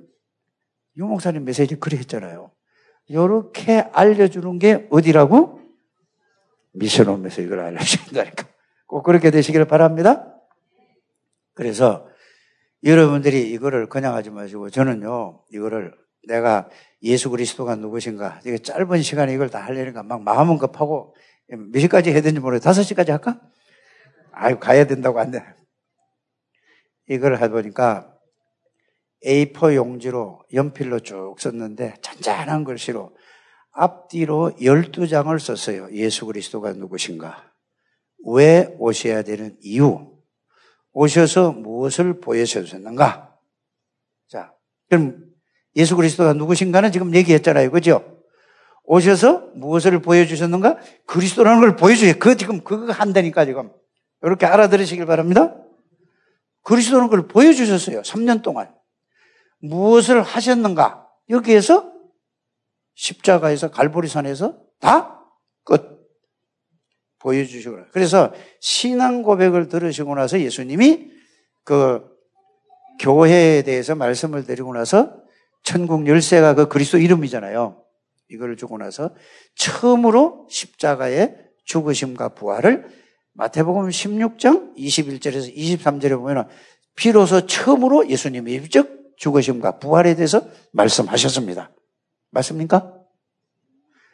유 목사님 메시지 그래 했잖아요. 이렇게 알려주는 게 어디라고? 미션홈에서 이걸 알려주신다니까. 꼭 그렇게 되시기를 바랍니다. 그래서 여러분들이 이거를 그냥 하지 마시고 저는요, 이거를 내가 예수 그리스도가 누구신가, 이게 짧은 시간에 이걸 다 하려니까 막 마음은 급하고 몇 시까지 해야 되는지 모르겠어. 다섯 시까지 할까? 아유, 가야 된다고 안 돼. 이걸 해보니까 A4 용지로 연필로 쭉 썼는데 잔잔한 글씨로 앞뒤로 12장을 썼어요. 예수 그리스도가 누구신가? 왜 오셔야 되는 이유? 오셔서 무엇을 보여주셨는가? 자, 그럼 예수 그리스도가 누구신가는 지금 얘기했잖아요. 그죠? 오셔서 무엇을 보여주셨는가? 그리스도라는 걸 보여줘요. 그 지금 그거 한다니까 지금. 이렇게 알아들으시길 바랍니다. 그리스도는 그걸 보여주셨어요. 3년 동안. 무엇을 하셨는가? 여기에서 십자가에서 갈보리산에서 다 끝. 보여주시고 그래서 신앙 고백을 들으시고 나서 예수님이 그 교회에 대해서 말씀을 드리고 나서 천국 열쇠가 그 그리스도 이름이잖아요. 이걸 주고 나서 처음으로 십자가의 죽으심과 부활을 마태복음 16장 21절에서 23절에 보면 비로소 처음으로 예수님이 입적 죽으심과 부활에 대해서 말씀하셨습니다. 맞습니까?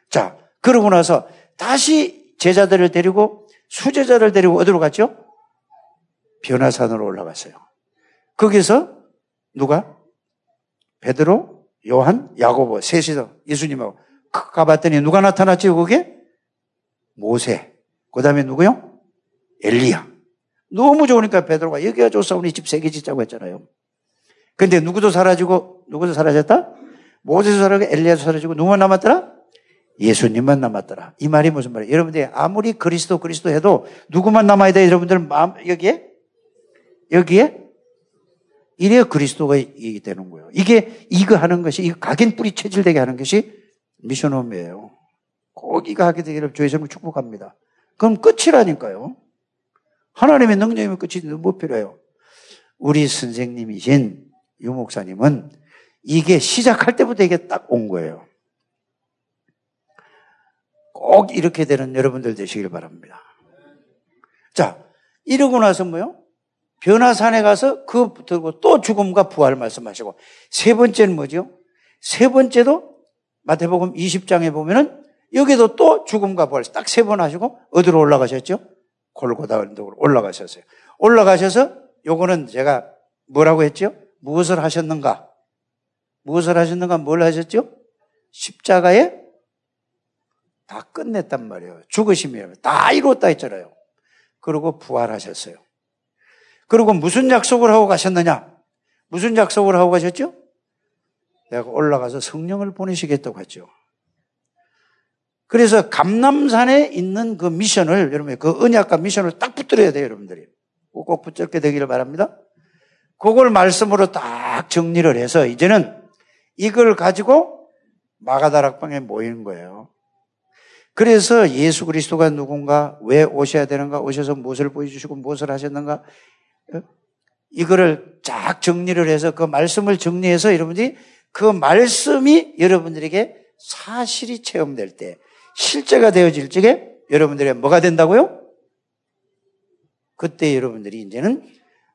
자, 그러고 나서 다시 제자들을 데리고 수제자를 데리고 어디로 갔죠? 변화산으로 올라갔어요. 거기서 누가? 베드로, 요한, 야고보, 셋이서 예수님하고 가봤더니 누가 나타났지 거기에? 모세. 그 다음에 누구요? 엘리야. 너무 좋으니까 베드로가 여기가 좋사 우리 집 세개 짓자고 했잖아요. 근데 누구도 사라지고 누구도 사라졌다? 모세도 사라지고 엘리야도 사라지고 누구만 남았더라? 예수님만 남았더라. 이 말이 무슨 말이에요? 여러분들 아무리 그리스도 그리스도 해도 누구만 남아야 돼? 여러분들 마음 여기에 여기에 이래야 그리스도가 이게 되는 거예요. 이게 이거 하는 것이 이 각인 뿌리 체질되게 하는 것이 미션홈이에요. 꼭 이거 하게 되기를 주의 성을 축복합니다. 그럼 끝이라니까요. 하나님의 능력이면 끝이 뭐 필요해요? 우리 선생님이신 유 목사님은 이게 시작할 때부터 이게 딱 온 거예요. 꼭 이렇게 되는 여러분들 되시길 바랍니다. 자, 이러고 나서 뭐요? 변화산에 가서 그 들고 또 죽음과 부활 말씀하시고 세 번째는 뭐죠? 세 번째도 마태복음 20장에 보면은 여기도 또 죽음과 부활 딱 세 번 하시고 어디로 올라가셨죠? 골고다 언덕으로 올라가셨어요. 올라가셔서 요거는 제가 뭐라고 했죠? 무엇을 하셨는가? 무엇을 하셨는가? 뭘 하셨죠? 십자가에 다 끝냈단 말이에요. 죽으시면 다 이뤘다 했잖아요. 그리고 부활하셨어요. 그리고 무슨 약속을 하고 가셨느냐? 무슨 약속을 하고 가셨죠? 내가 올라가서 성령을 보내시겠다고 했죠. 그래서 감남산에 있는 그 미션을 여러분 그 언약과 미션을 딱 붙들어야 돼요, 여러분들이. 꼭 붙잡게 되기를 바랍니다. 그걸 말씀으로 딱 정리를 해서 이제는 이걸 가지고 마가다락방에 모이는 거예요. 그래서 예수 그리스도가 누군가, 왜 오셔야 되는가, 오셔서 무엇을 보여주시고 무엇을 하셨는가, 어? 이거를 쫙 정리를 해서 그 말씀을 정리해서 여러분들이 그 말씀이 여러분들에게 사실이 체험될 때 실제가 되어질 적에 여러분들의 뭐가 된다고요? 그때 여러분들이 이제는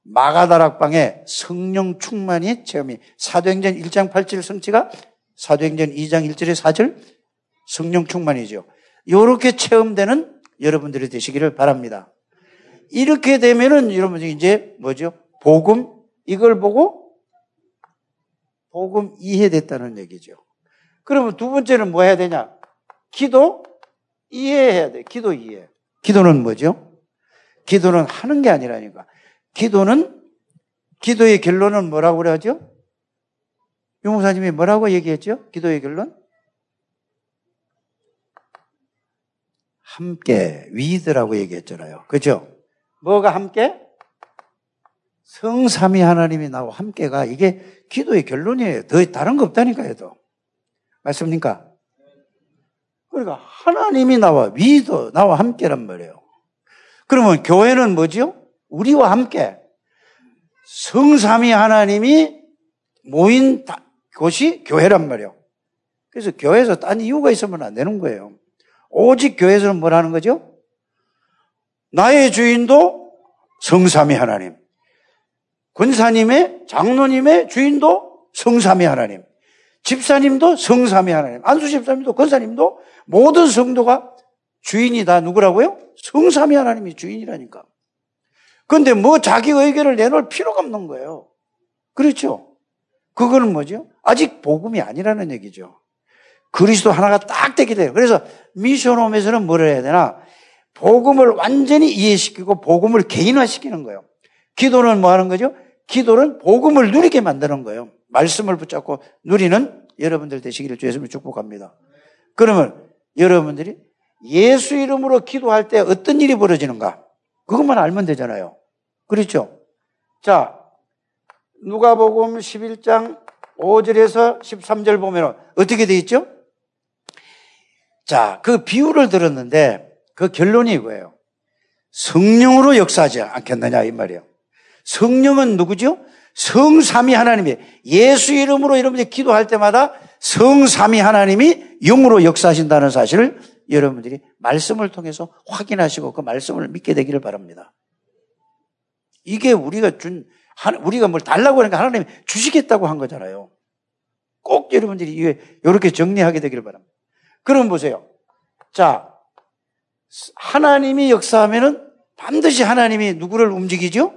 마가다락방의 성령 충만이 체험이 사도행전 1장 8절 성취가 사도행전 2장 1절의 4절 성령 충만이죠. 이렇게 체험되는 여러분들이 되시기를 바랍니다. 이렇게 되면은 여러분들이 이제 뭐죠? 복음 이걸 보고 복음 이해됐다는 얘기죠. 그러면 두 번째는 뭐 해야 되냐? 기도 이해해야 돼. 기도 이해. 기도는 뭐죠? 기도는 하는 게 아니라니까. 기도는 기도의 결론은 뭐라고 그러죠? 유목사님이 뭐라고 얘기했죠? 기도의 결론? 함께 위드라고 얘기했잖아요. 그죠? 뭐가 함께? 성삼위 하나님이 나와 함께가 이게 기도의 결론이에요. 더 다른 거 없다니까요. 또. 맞습니까? 그러니까 하나님이 나와 위도 나와 함께란 말이에요. 그러면 교회는 뭐지요? 우리와 함께 성삼위 하나님이 모인 곳이 교회란 말이에요. 그래서 교회에서 딴 이유가 있으면 안 되는 거예요. 오직 교회에서는 뭘 하는 거죠? 나의 주인도 성삼위 하나님. 권사님의, 장로님의 주인도 성삼위 하나님. 집사님도 성삼위 하나님. 안수 집사님도 권사님도 모든 성도가 주인이 다 누구라고요? 성삼위 하나님이 주인이라니까. 그런데 뭐 자기 의견을 내놓을 필요가 없는 거예요. 그렇죠? 그거는 뭐죠? 아직 복음이 아니라는 얘기죠. 그리스도 하나가 딱 되게 돼요. 그래서 미션홈에서는 뭘 해야 되나? 복음을 완전히 이해시키고 복음을 개인화시키는 거예요. 기도는 뭐 하는 거죠? 기도는 복음을 누리게 만드는 거예요. 말씀을 붙잡고 누리는 여러분들 되시기를 주예수님 축복합니다. 그러면 여러분들이 예수 이름으로 기도할 때 어떤 일이 벌어지는가? 그것만 알면 되잖아요. 그렇죠? 자, 누가복음 11장 5절에서 13절 보면 어떻게 돼 있죠? 자, 그 비유를 들었는데 그 결론이 이거예요. 성령으로 역사하지 않겠느냐 이 말이에요. 성령은 누구죠? 성삼위 하나님이 예수 이름으로 여러분들이 기도할 때마다 성삼위 하나님이 영으로 역사하신다는 사실을 여러분들이 말씀을 통해서 확인하시고 그 말씀을 믿게 되기를 바랍니다. 이게 우리가 준 우리가 뭘 달라고 하니까 하나님이 주시겠다고 한 거잖아요. 꼭 여러분들이 이렇게 정리하게 되기를 바랍니다. 그럼 보세요. 자, 하나님이 역사하면은 반드시 하나님이 누구를 움직이죠?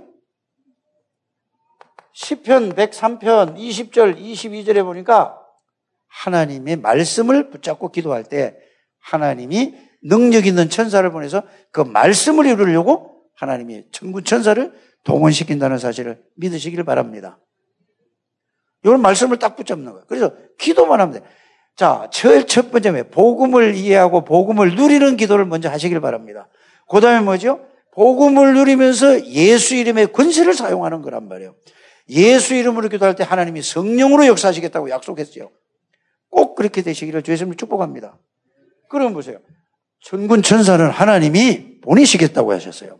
10편, 103편, 20절, 22절에 보니까 하나님의 말씀을 붙잡고 기도할 때 하나님이 능력 있는 천사를 보내서 그 말씀을 이루려고 하나님이 천군 천사를 동원시킨다는 사실을 믿으시길 바랍니다. 이런 말씀을 딱 붙잡는 거예요. 그래서 기도만 하면 돼. 자, 제일 첫 번째 복음을 이해하고 복음을 누리는 기도를 먼저 하시길 바랍니다. 그 다음에 뭐죠? 복음을 누리면서 예수 이름의 권세를 사용하는 거란 말이에요. 예수 이름으로 기도할 때 하나님이 성령으로 역사하시겠다고 약속했어요. 꼭 그렇게 되시기를 주의 이름으로 축복합니다. 그럼 보세요. 천군 천사는 하나님이 보내시겠다고 하셨어요.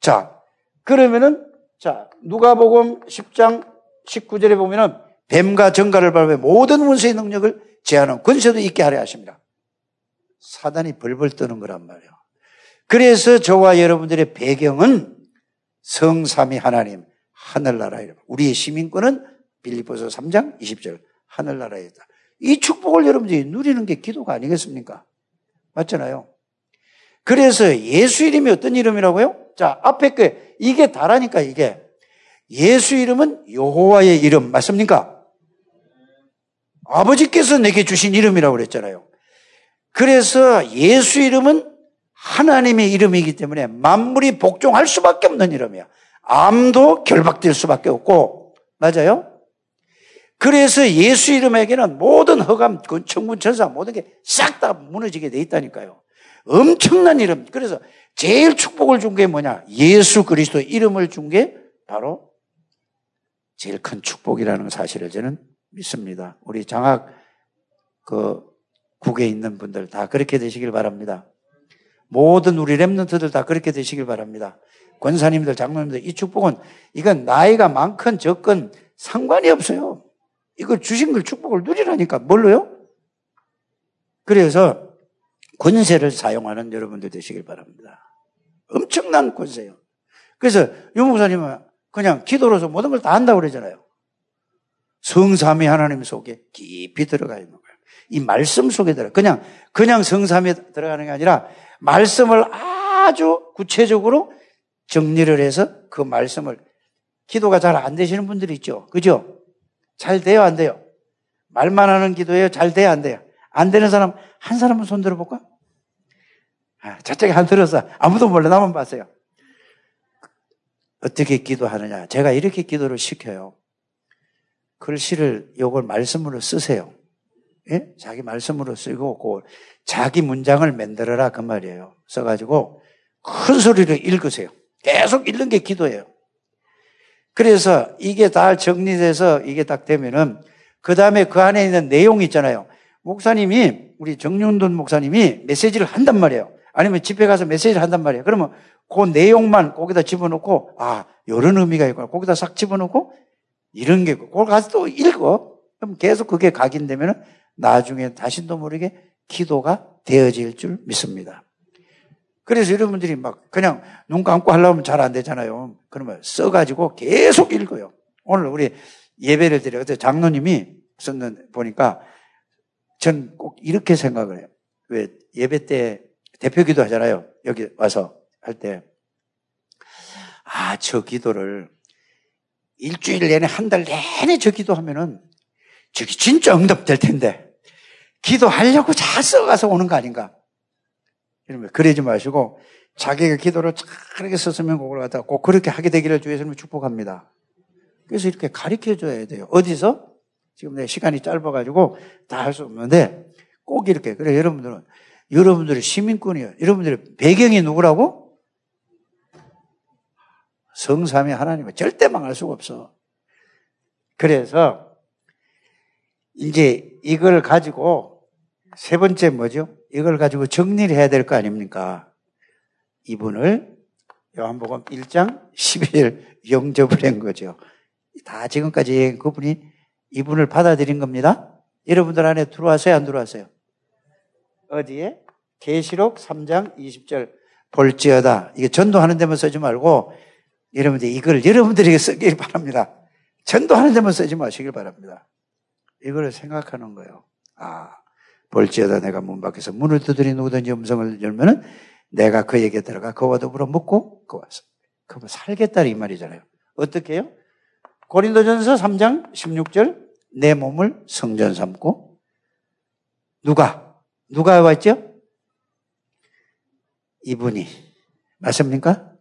자, 그러면은 자, 누가복음 10장 19절에 보면은 뱀과 정갈을 밟아 모든 원수의 능력을 제하는 권세도 있게 하려 하십니다. 사단이 벌벌 떠는 거란 말이에요. 그래서 저와 여러분들의 배경은 성삼위 하나님, 하늘나라에 우리의 시민권은 빌리포서 3장 20절 하늘나라에 있다. 이 축복을 여러분들이 누리는 게 기도가 아니겠습니까? 맞잖아요. 그래서 예수 이름이 어떤 이름이라고요? 자, 앞에 그 이게 다라니까 이게 예수 이름은 여호와의 이름 맞습니까? 아버지께서 내게 주신 이름이라고 그랬잖아요. 그래서 예수 이름은 하나님의 이름이기 때문에 만물이 복종할 수밖에 없는 이름이야. 암도 결박될 수밖에 없고 맞아요? 그래서 예수 이름에게는 모든 허감, 천군 천사 모든 게 싹 다 무너지게 돼 있다니까요. 엄청난 이름. 그래서 제일 축복을 준 게 뭐냐? 예수 그리스도 이름을 준 게 바로 제일 큰 축복이라는 사실을 저는 믿습니다. 우리 장학 그 국에 있는 분들 다 그렇게 되시길 바랍니다. 모든 우리 랩런트들 다 그렇게 되시길 바랍니다. 권사님들, 장로님들, 이 축복은 이건 나이가 많건 적건 상관이 없어요. 이거 주신 걸 축복을 누리라니까. 뭘로요? 그래서 권세를 사용하는 여러분들 되시길 바랍니다. 엄청난 권세요. 그래서 유목사님은 그냥 기도로서 모든 걸 다 한다고 그러잖아요. 성삼위 하나님 속에 깊이 들어가 있는 거예요. 이 말씀 속에 들어. 그냥, 그냥 성삼위에 들어가는 게 아니라 말씀을 아주 구체적으로 정리를 해서 그 말씀을 기도가 잘 안 되시는 분들이 있죠. 그죠? 잘 돼요, 안 돼요? 말만 하는 기도예요? 잘 돼요, 안 돼요? 안 되는 사람, 한 사람은 손 들어볼까? 아, 저쪽에 안 들어서 아무도 몰라. 나만 봤어요. 어떻게 기도하느냐. 제가 이렇게 기도를 시켜요. 글씨를 요걸 말씀으로 쓰세요. 예? 자기 말씀으로 쓰고 그 자기 문장을 만들어라 그 말이에요. 써가지고 큰 소리로 읽으세요. 계속 읽는 게 기도예요. 그래서 이게 다 정리돼서 이게 딱 되면은 그 다음에 그 안에 있는 내용 있잖아요. 목사님이, 우리 정윤돈 목사님이 메시지를 한단 말이에요. 아니면 집에 가서 메시지를 한단 말이에요. 그러면 그 내용만 거기다 집어넣고, 아, 이런 의미가 있구나. 거기다 싹 집어넣고, 이런 게 있고, 그걸 가서 또 읽어. 그럼 계속 그게 각인되면 나중에 다신도 모르게 기도가 되어질 줄 믿습니다. 그래서 여러분들이 막 그냥 눈 감고 하려면 잘 안 되잖아요. 그러면 써가지고 계속 읽어요. 오늘 우리 예배를 드려. 그때 장로님이 썼는 보니까 전 꼭 이렇게 생각을 해요. 왜 예배 때 대표 기도 하잖아요. 여기 와서 할 때. 아, 저 기도를 일주일 내내 한 달 내내 저 기도하면은 저기 진짜 응답될 텐데 기도하려고 잘 써가서 오는 거 아닌가? 이러면 그러지 마시고 자기가 기도를 잘하게 썼으면 그걸 갖다 꼭 그렇게 하게 되기를 주의 님 축복합니다. 그래서 이렇게 가르쳐 줘야 돼요. 어디서? 지금 내 시간이 짧아가지고 다 할 수 없는데 꼭 이렇게. 그래, 여러분들은, 여러분들이 시민권이에요. 여러분들의 배경이 누구라고? 성삼이 하나님은 절대 망할 수가 없어. 그래서 이제 이걸 가지고 세 번째 뭐죠? 이걸 가지고 정리를 해야 될 거 아닙니까? 이분을 요한복음 1장 11일 영접을 한 거죠. 다 지금까지 그분이 이분을 받아들인 겁니다. 여러분들 안에 들어왔어요? 안 들어왔어요? 어디에? 계시록 3장 20절 볼지어다. 이게 전도하는 데만 쓰지 말고 여러분들 이걸 여러분들에게 쓰길 바랍니다. 전도하는 데만 쓰지 마시길 바랍니다. 이걸 생각하는 거예요. 아, 볼지어다 내가 문 밖에서 문을 두드리 누구든지 음성을 열면은 내가 그에게 들어가 그와 더불어 먹고 그와 그와 살겠다 이 말이잖아요. 어떻게 해요? 고린도전서 3장 16절 내 몸을 성전 삼고 누가 누가 왔죠? 이분이 맞습니까?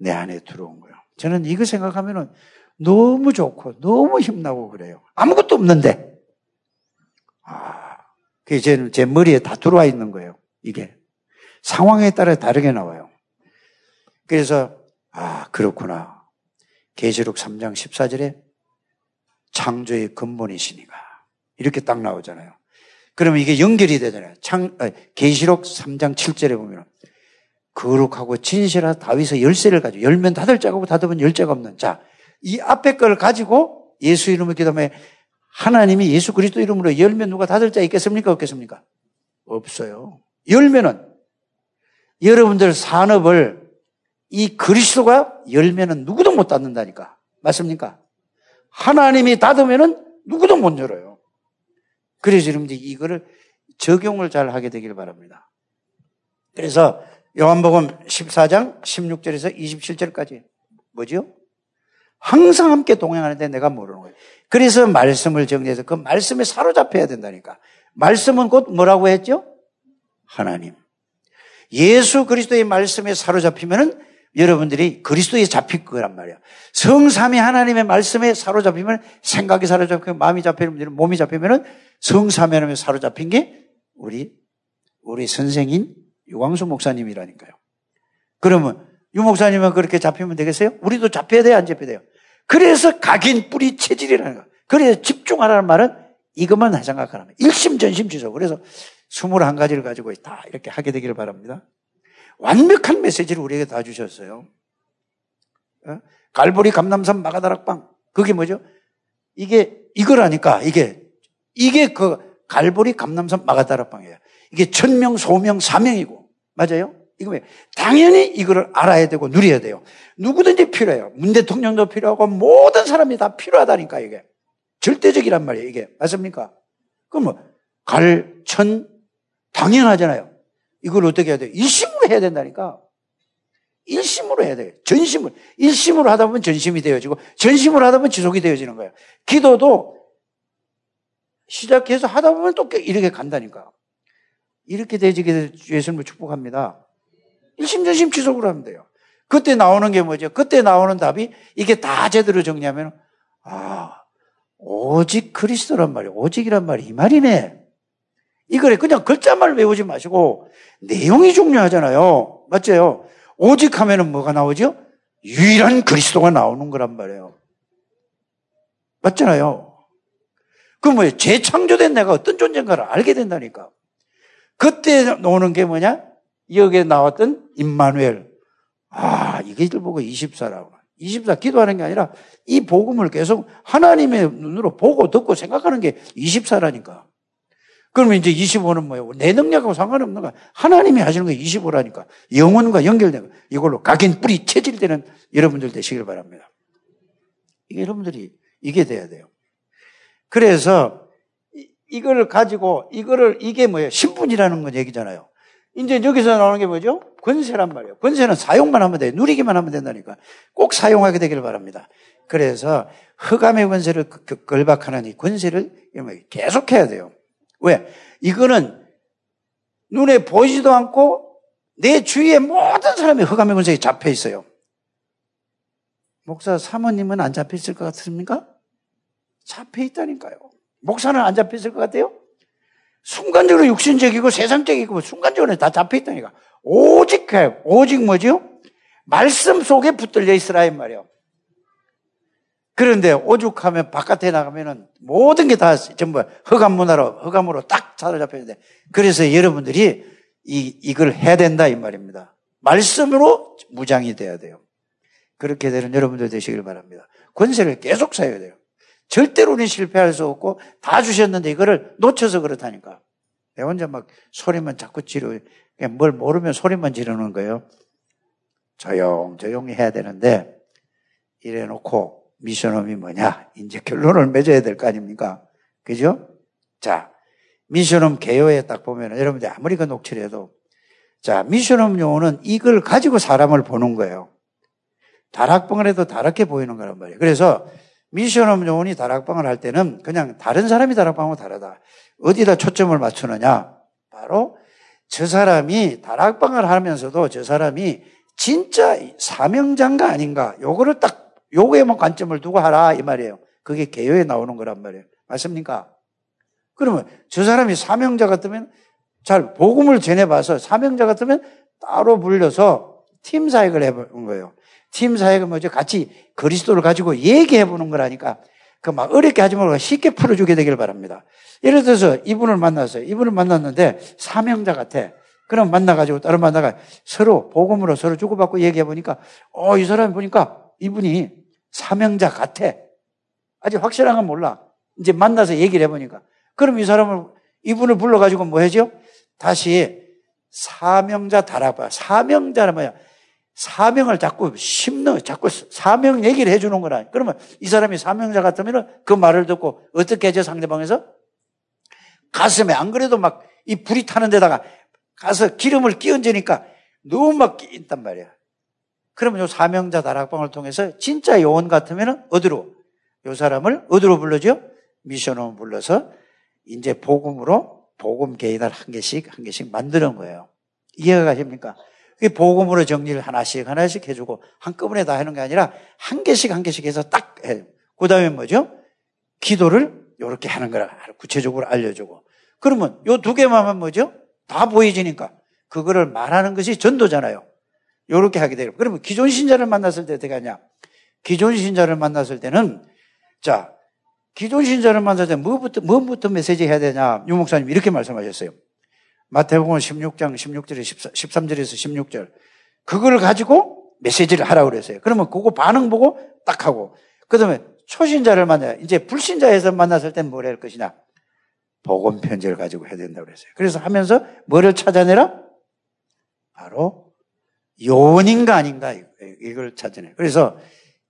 내 안에 들어온 거예요. 저는 이거 생각하면은 너무 좋고 너무 힘나고 그래요. 아무것도 없는데 아, 그게 제, 제 머리에 다 들어와 있는 거예요. 이게 상황에 따라 다르게 나와요. 그래서 아 그렇구나. 계시록 3장 14절에 창조의 근본이시니가 이렇게 딱 나오잖아요. 그러면 이게 연결이 되잖아요. 창 계시록 3장 7절에 보면 거룩하고 진실한 다윗의 열쇠를 가지고 열면 닫을 자가 없고 닫으면 열자가 없는 자. 이 앞에 걸 가지고 예수 이름을 기도하면 하나님이 예수 그리스도 이름으로 열면 누가 닫을 자 있겠습니까? 없겠습니까? 없어요. 열면은 여러분들 산업을 이 그리스도가 열면은 누구도 못 닫는다니까. 맞습니까? 하나님이 닫으면은 누구도 못 열어요. 그래서 여러분들 이거를 적용을 잘 하게 되길 바랍니다. 그래서 요한복음 14장 16절에서 27절까지 뭐죠? 항상 함께 동행하는데 내가 모르는 거예요. 그래서 말씀을 정리해서 그 말씀에 사로잡혀야 된다니까. 말씀은 곧 뭐라고 했죠? 하나님. 예수 그리스도의 말씀에 사로잡히면은 여러분들이 그리스도에 잡힐 거란 말이야. 성삼이 하나님의 말씀에 사로잡히면 생각이 사로잡히고 마음이 잡히면 몸이 잡히면은 성삼이 하나님에 사로잡힌 게 우리 우리 선생인 유광수 목사님이라니까요. 그러면 유 목사님은 그렇게 잡히면 되겠어요? 우리도 잡혀야 돼요? 안 잡혀야 돼요? 그래서 각인 뿌리 체질이라는 거. 그래서 집중하라는 말은 이것만 생각하라면 일심전심지죠. 그래서 21가지를 가지고 다 이렇게 하게 되기를 바랍니다. 완벽한 메시지를 우리에게 다 주셨어요. 어? 갈보리 감남산 마가다락방. 그게 뭐죠? 이게 이거라니까 이게 이게 그 갈보리 감남산 마가다락방이에요. 이게 천명 소명 사명이고 맞아요? 이거 왜? 당연히 이거를 알아야 되고 누려야 돼요. 누구든지 필요해요. 문 대통령도 필요하고 모든 사람이 다 필요하다니까 이게 절대적이란 말이에요. 이게 맞습니까? 그럼 뭐 갈, 천 당연하잖아요. 이걸 어떻게 해야 돼요? 일심으로 해야 된다니까. 일심으로 해야 돼요. 전심을. 일심으로 하다 보면 전심이 되어지고, 전심으로 하다 보면 지속이 되어지는 거예요. 기도도 시작해서 하다 보면 또 이렇게 간다니까. 이렇게 되지게 예수님을 축복합니다. 일심전심 지속으로 하면 돼요. 그때 나오는 게 뭐죠? 그때 나오는 답이 이게 다 제대로 정리하면, 아, 오직 그리스도란 말이에요. 오직이란 말이 이 말이네. 이거래. 그냥 글자만 외우지 마시고 내용이 중요하잖아요. 맞죠? 오직 하면은 뭐가 나오죠? 유일한 그리스도가 나오는 거란 말이에요. 맞잖아요. 그 뭐예요? 재창조된 내가 어떤 존재인가를 알게 된다니까. 그때 노는 게 뭐냐? 여기에 나왔던 임마누엘. 아, 이게들 보고 24라고. 24 기도하는 게 아니라 이 복음을 계속 하나님의 눈으로 보고 듣고 생각하는 게 24라니까. 그러면 이제 25는 뭐예요? 내 능력하고 상관없는 거야. 하나님이 하시는 게 25라니까. 영혼과 연결되고 이걸로 각인 뿌리 체질되는 여러분들 되시길 바랍니다. 이게 여러분들이 이게 돼야 돼요. 그래서 이걸 가지고 이거를 이게 뭐예요? 신분이라는 건 얘기잖아요. 이제 여기서 나오는 게 뭐죠? 권세란 말이에요. 권세는 사용만 하면 돼. 누리기만 하면 된다니까. 꼭 사용하게 되기를 바랍니다. 그래서 흑암의 권세를 걸박하는 이 권세를 계속해야 돼요. 왜? 이거는 눈에 보이지도 않고 내 주위의 모든 사람이 흑암의 권세에 잡혀 있어요. 목사 사모님은 안 잡혀 있을 것 같습니까? 잡혀 있다니까요. 목사는 안 잡혀 있을 것 같아요? 순간적으로 육신적이고 세상적이고 순간적으로 다 잡혀 있다니까. 오직 해. 오직 뭐지요? 말씀 속에 붙들려 있으라 이 말이에요. 그런데 오죽하면 바깥에 나가면은 모든 게 다 전부 흑암 문화로 흑암으로 딱 사로잡혀 있는데 그래서 여러분들이 이 이걸 해야 된다 이 말입니다. 말씀으로 무장이 돼야 돼요. 그렇게 되는 여러분들 되시길 바랍니다. 권세를 계속 사야 돼요. 절대로는 실패할 수 없고 다 주셨는데 이거를 놓쳐서 그렇다니까. 내 혼자 막 소리만 자꾸 지르, 뭘 모르면 소리만 지르는 거예요. 조용 조용히 해야 되는데 이래 놓고 미션홈이 뭐냐? 이제 결론을 맺어야 될 거 아닙니까? 그죠? 자, 미션홈 개요에 딱 보면 여러분들 아무리 그 녹취를 해도 자, 미션홈 용어는 이걸 가지고 사람을 보는 거예요. 다락방을 해도 다르게 보이는 거란 말이에요. 그래서 미션업 요원이 다락방을 할 때는 그냥 다른 사람이 다락방하고 다르다. 어디다 초점을 맞추느냐? 바로 저 사람이 다락방을 하면서도 저 사람이 진짜 사명자인가 아닌가? 요거를 딱 요거에만 관점을 두고 하라 이 말이에요. 그게 개요에 나오는 거란 말이에요. 맞습니까? 그러면 저 사람이 사명자 같으면 잘 복음을 전해봐서 사명자 같으면 따로 불려서 팀 사역을 해본 거예요. 팀 사역은 뭐죠? 같이 그리스도를 가지고 얘기해 보는 거라니까 그 막 어렵게 하지 말고 쉽게 풀어주게 되길 바랍니다. 예를 들어서 이분을 만났어요. 이분을 만났는데 사명자 같아. 그럼 만나가지고 다른 만나가 서로 복음으로 서로 주고받고 얘기해 보니까 어, 이 사람이 보니까 이분이 사명자 같아. 아직 확실한 건 몰라. 이제 만나서 얘기를 해보니까. 그럼 이 사람을, 이분을 불러가지고 뭐 해죠? 다시 사명자 달아봐. 사명자는 뭐야? 사명을 자꾸 심는, 자꾸 사명 얘기를 해주는 거라. 그러면 이 사람이 사명자 같으면 그 말을 듣고 어떻게 하죠, 상대방에서? 가슴에 안 그래도 막 이 불이 타는 데다가 가서 기름을 끼얹으니까 너무 막 끼인단 말이야. 그러면 요 사명자 다락방을 통해서 진짜 요원 같으면 어디로? 요 사람을 어디로 불러죠? 미션홈 불러서 이제 복음으로 복음 개인을 한 개씩 한 개씩 만드는 거예요. 이해가 가십니까? 그 복음으로 정리를 하나씩 하나씩 해주고 한꺼번에 다 하는 게 아니라 한 개씩 한 개씩 해서 딱 해요. 그 다음에 뭐죠? 기도를 이렇게 하는 거라 구체적으로 알려주고. 그러면 요 두 개만 하면 뭐죠? 다 보여지니까 그거를 말하는 것이 전도잖아요. 이렇게 하게 되고. 그러면 기존 신자를 만났을 때 어떻게 하냐? 기존 신자를 만났을 때는 자 기존 신자를 만났을 때 뭐부터 뭐부터 메시지 해야 되냐? 유 목사님 이렇게 말씀하셨어요. 마태복음 16장 16절에 13절에서 16절. 그걸 가지고 메시지를 하라고 그랬어요. 그러면 그거 반응 보고 딱 하고. 그 다음에 초신자를 만나요. 이제 불신자에서 만났을 땐 뭘 할 것이냐? 복음 편지를 가지고 해야 된다고 그랬어요. 그래서 하면서 뭐를 찾아내라? 바로 요원인가 아닌가 이걸 찾아내. 그래서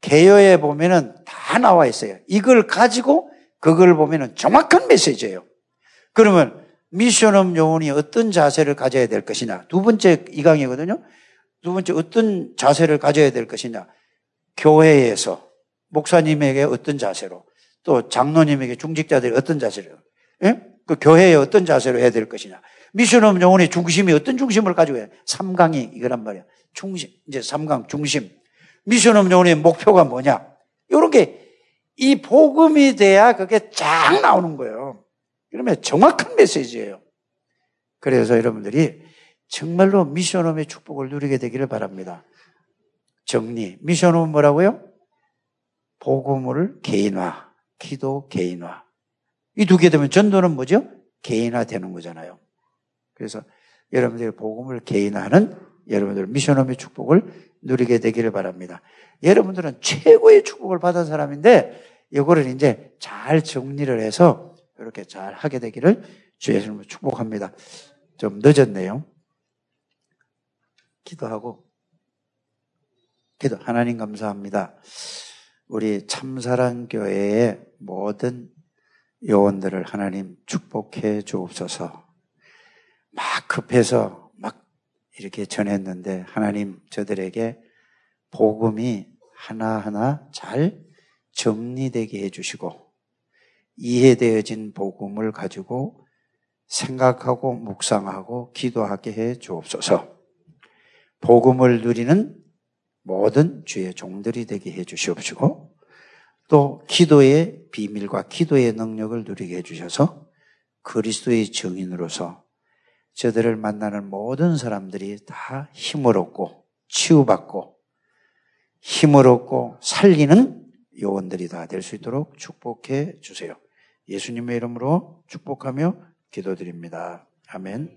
개요에 보면은 다 나와 있어요. 이걸 가지고 그걸 보면은 정확한 메시지예요. 그러면 미션업 요원이 어떤 자세를 가져야 될 것이냐. 두 번째 이 강이거든요. 두 번째 어떤 자세를 가져야 될 것이냐. 교회에서 목사님에게 어떤 자세로 또 장로님에게 중직자들이 어떤 자세로 예? 그 교회에 어떤 자세로 해야 될 것이냐. 미션업 요원의 중심이 어떤 중심을 가지고 해? 삼강이 이거란 말이야. 중심 이제 삼강 중심. 미션업 요원의 목표가 뭐냐? 이런 게이 복음이 돼야 그게 쫙 나오는 거예요. 그러면 정확한 메시지예요. 그래서 여러분들이 정말로 미션홈의 축복을 누리게 되기를 바랍니다. 정리. 미션홈은 뭐라고요? 복음을 개인화, 기도 개인화. 이 두 개 되면 전도는 뭐죠? 개인화 되는 거잖아요. 그래서 여러분들이 복음을 개인화하는 여러분들 미션홈의 축복을 누리게 되기를 바랍니다. 여러분들은 최고의 축복을 받은 사람인데 이거를 이제 잘 정리를 해서 이렇게 잘 하게 되기를 주 예수님을 축복합니다. 좀 늦었네요. 기도하고 기도 하나님 감사합니다. 우리 참사랑 교회의 모든 요원들을 하나님 축복해 주옵소서. 막 급해서 막 이렇게 전했는데 하나님 저들에게 복음이 하나하나 잘 정리되게 해주시고 이해되어진 복음을 가지고 생각하고 묵상하고 기도하게 해 주옵소서. 복음을 누리는 모든 주의 종들이 되게 해 주시옵시고 또 기도의 비밀과 기도의 능력을 누리게 해 주셔서 그리스도의 증인으로서 저들을 만나는 모든 사람들이 다 힘을 얻고 치유받고 힘을 얻고 살리는 요원들이 다 될 수 있도록 축복해 주세요. 예수님의 이름으로 축복하며 기도드립니다. 아멘.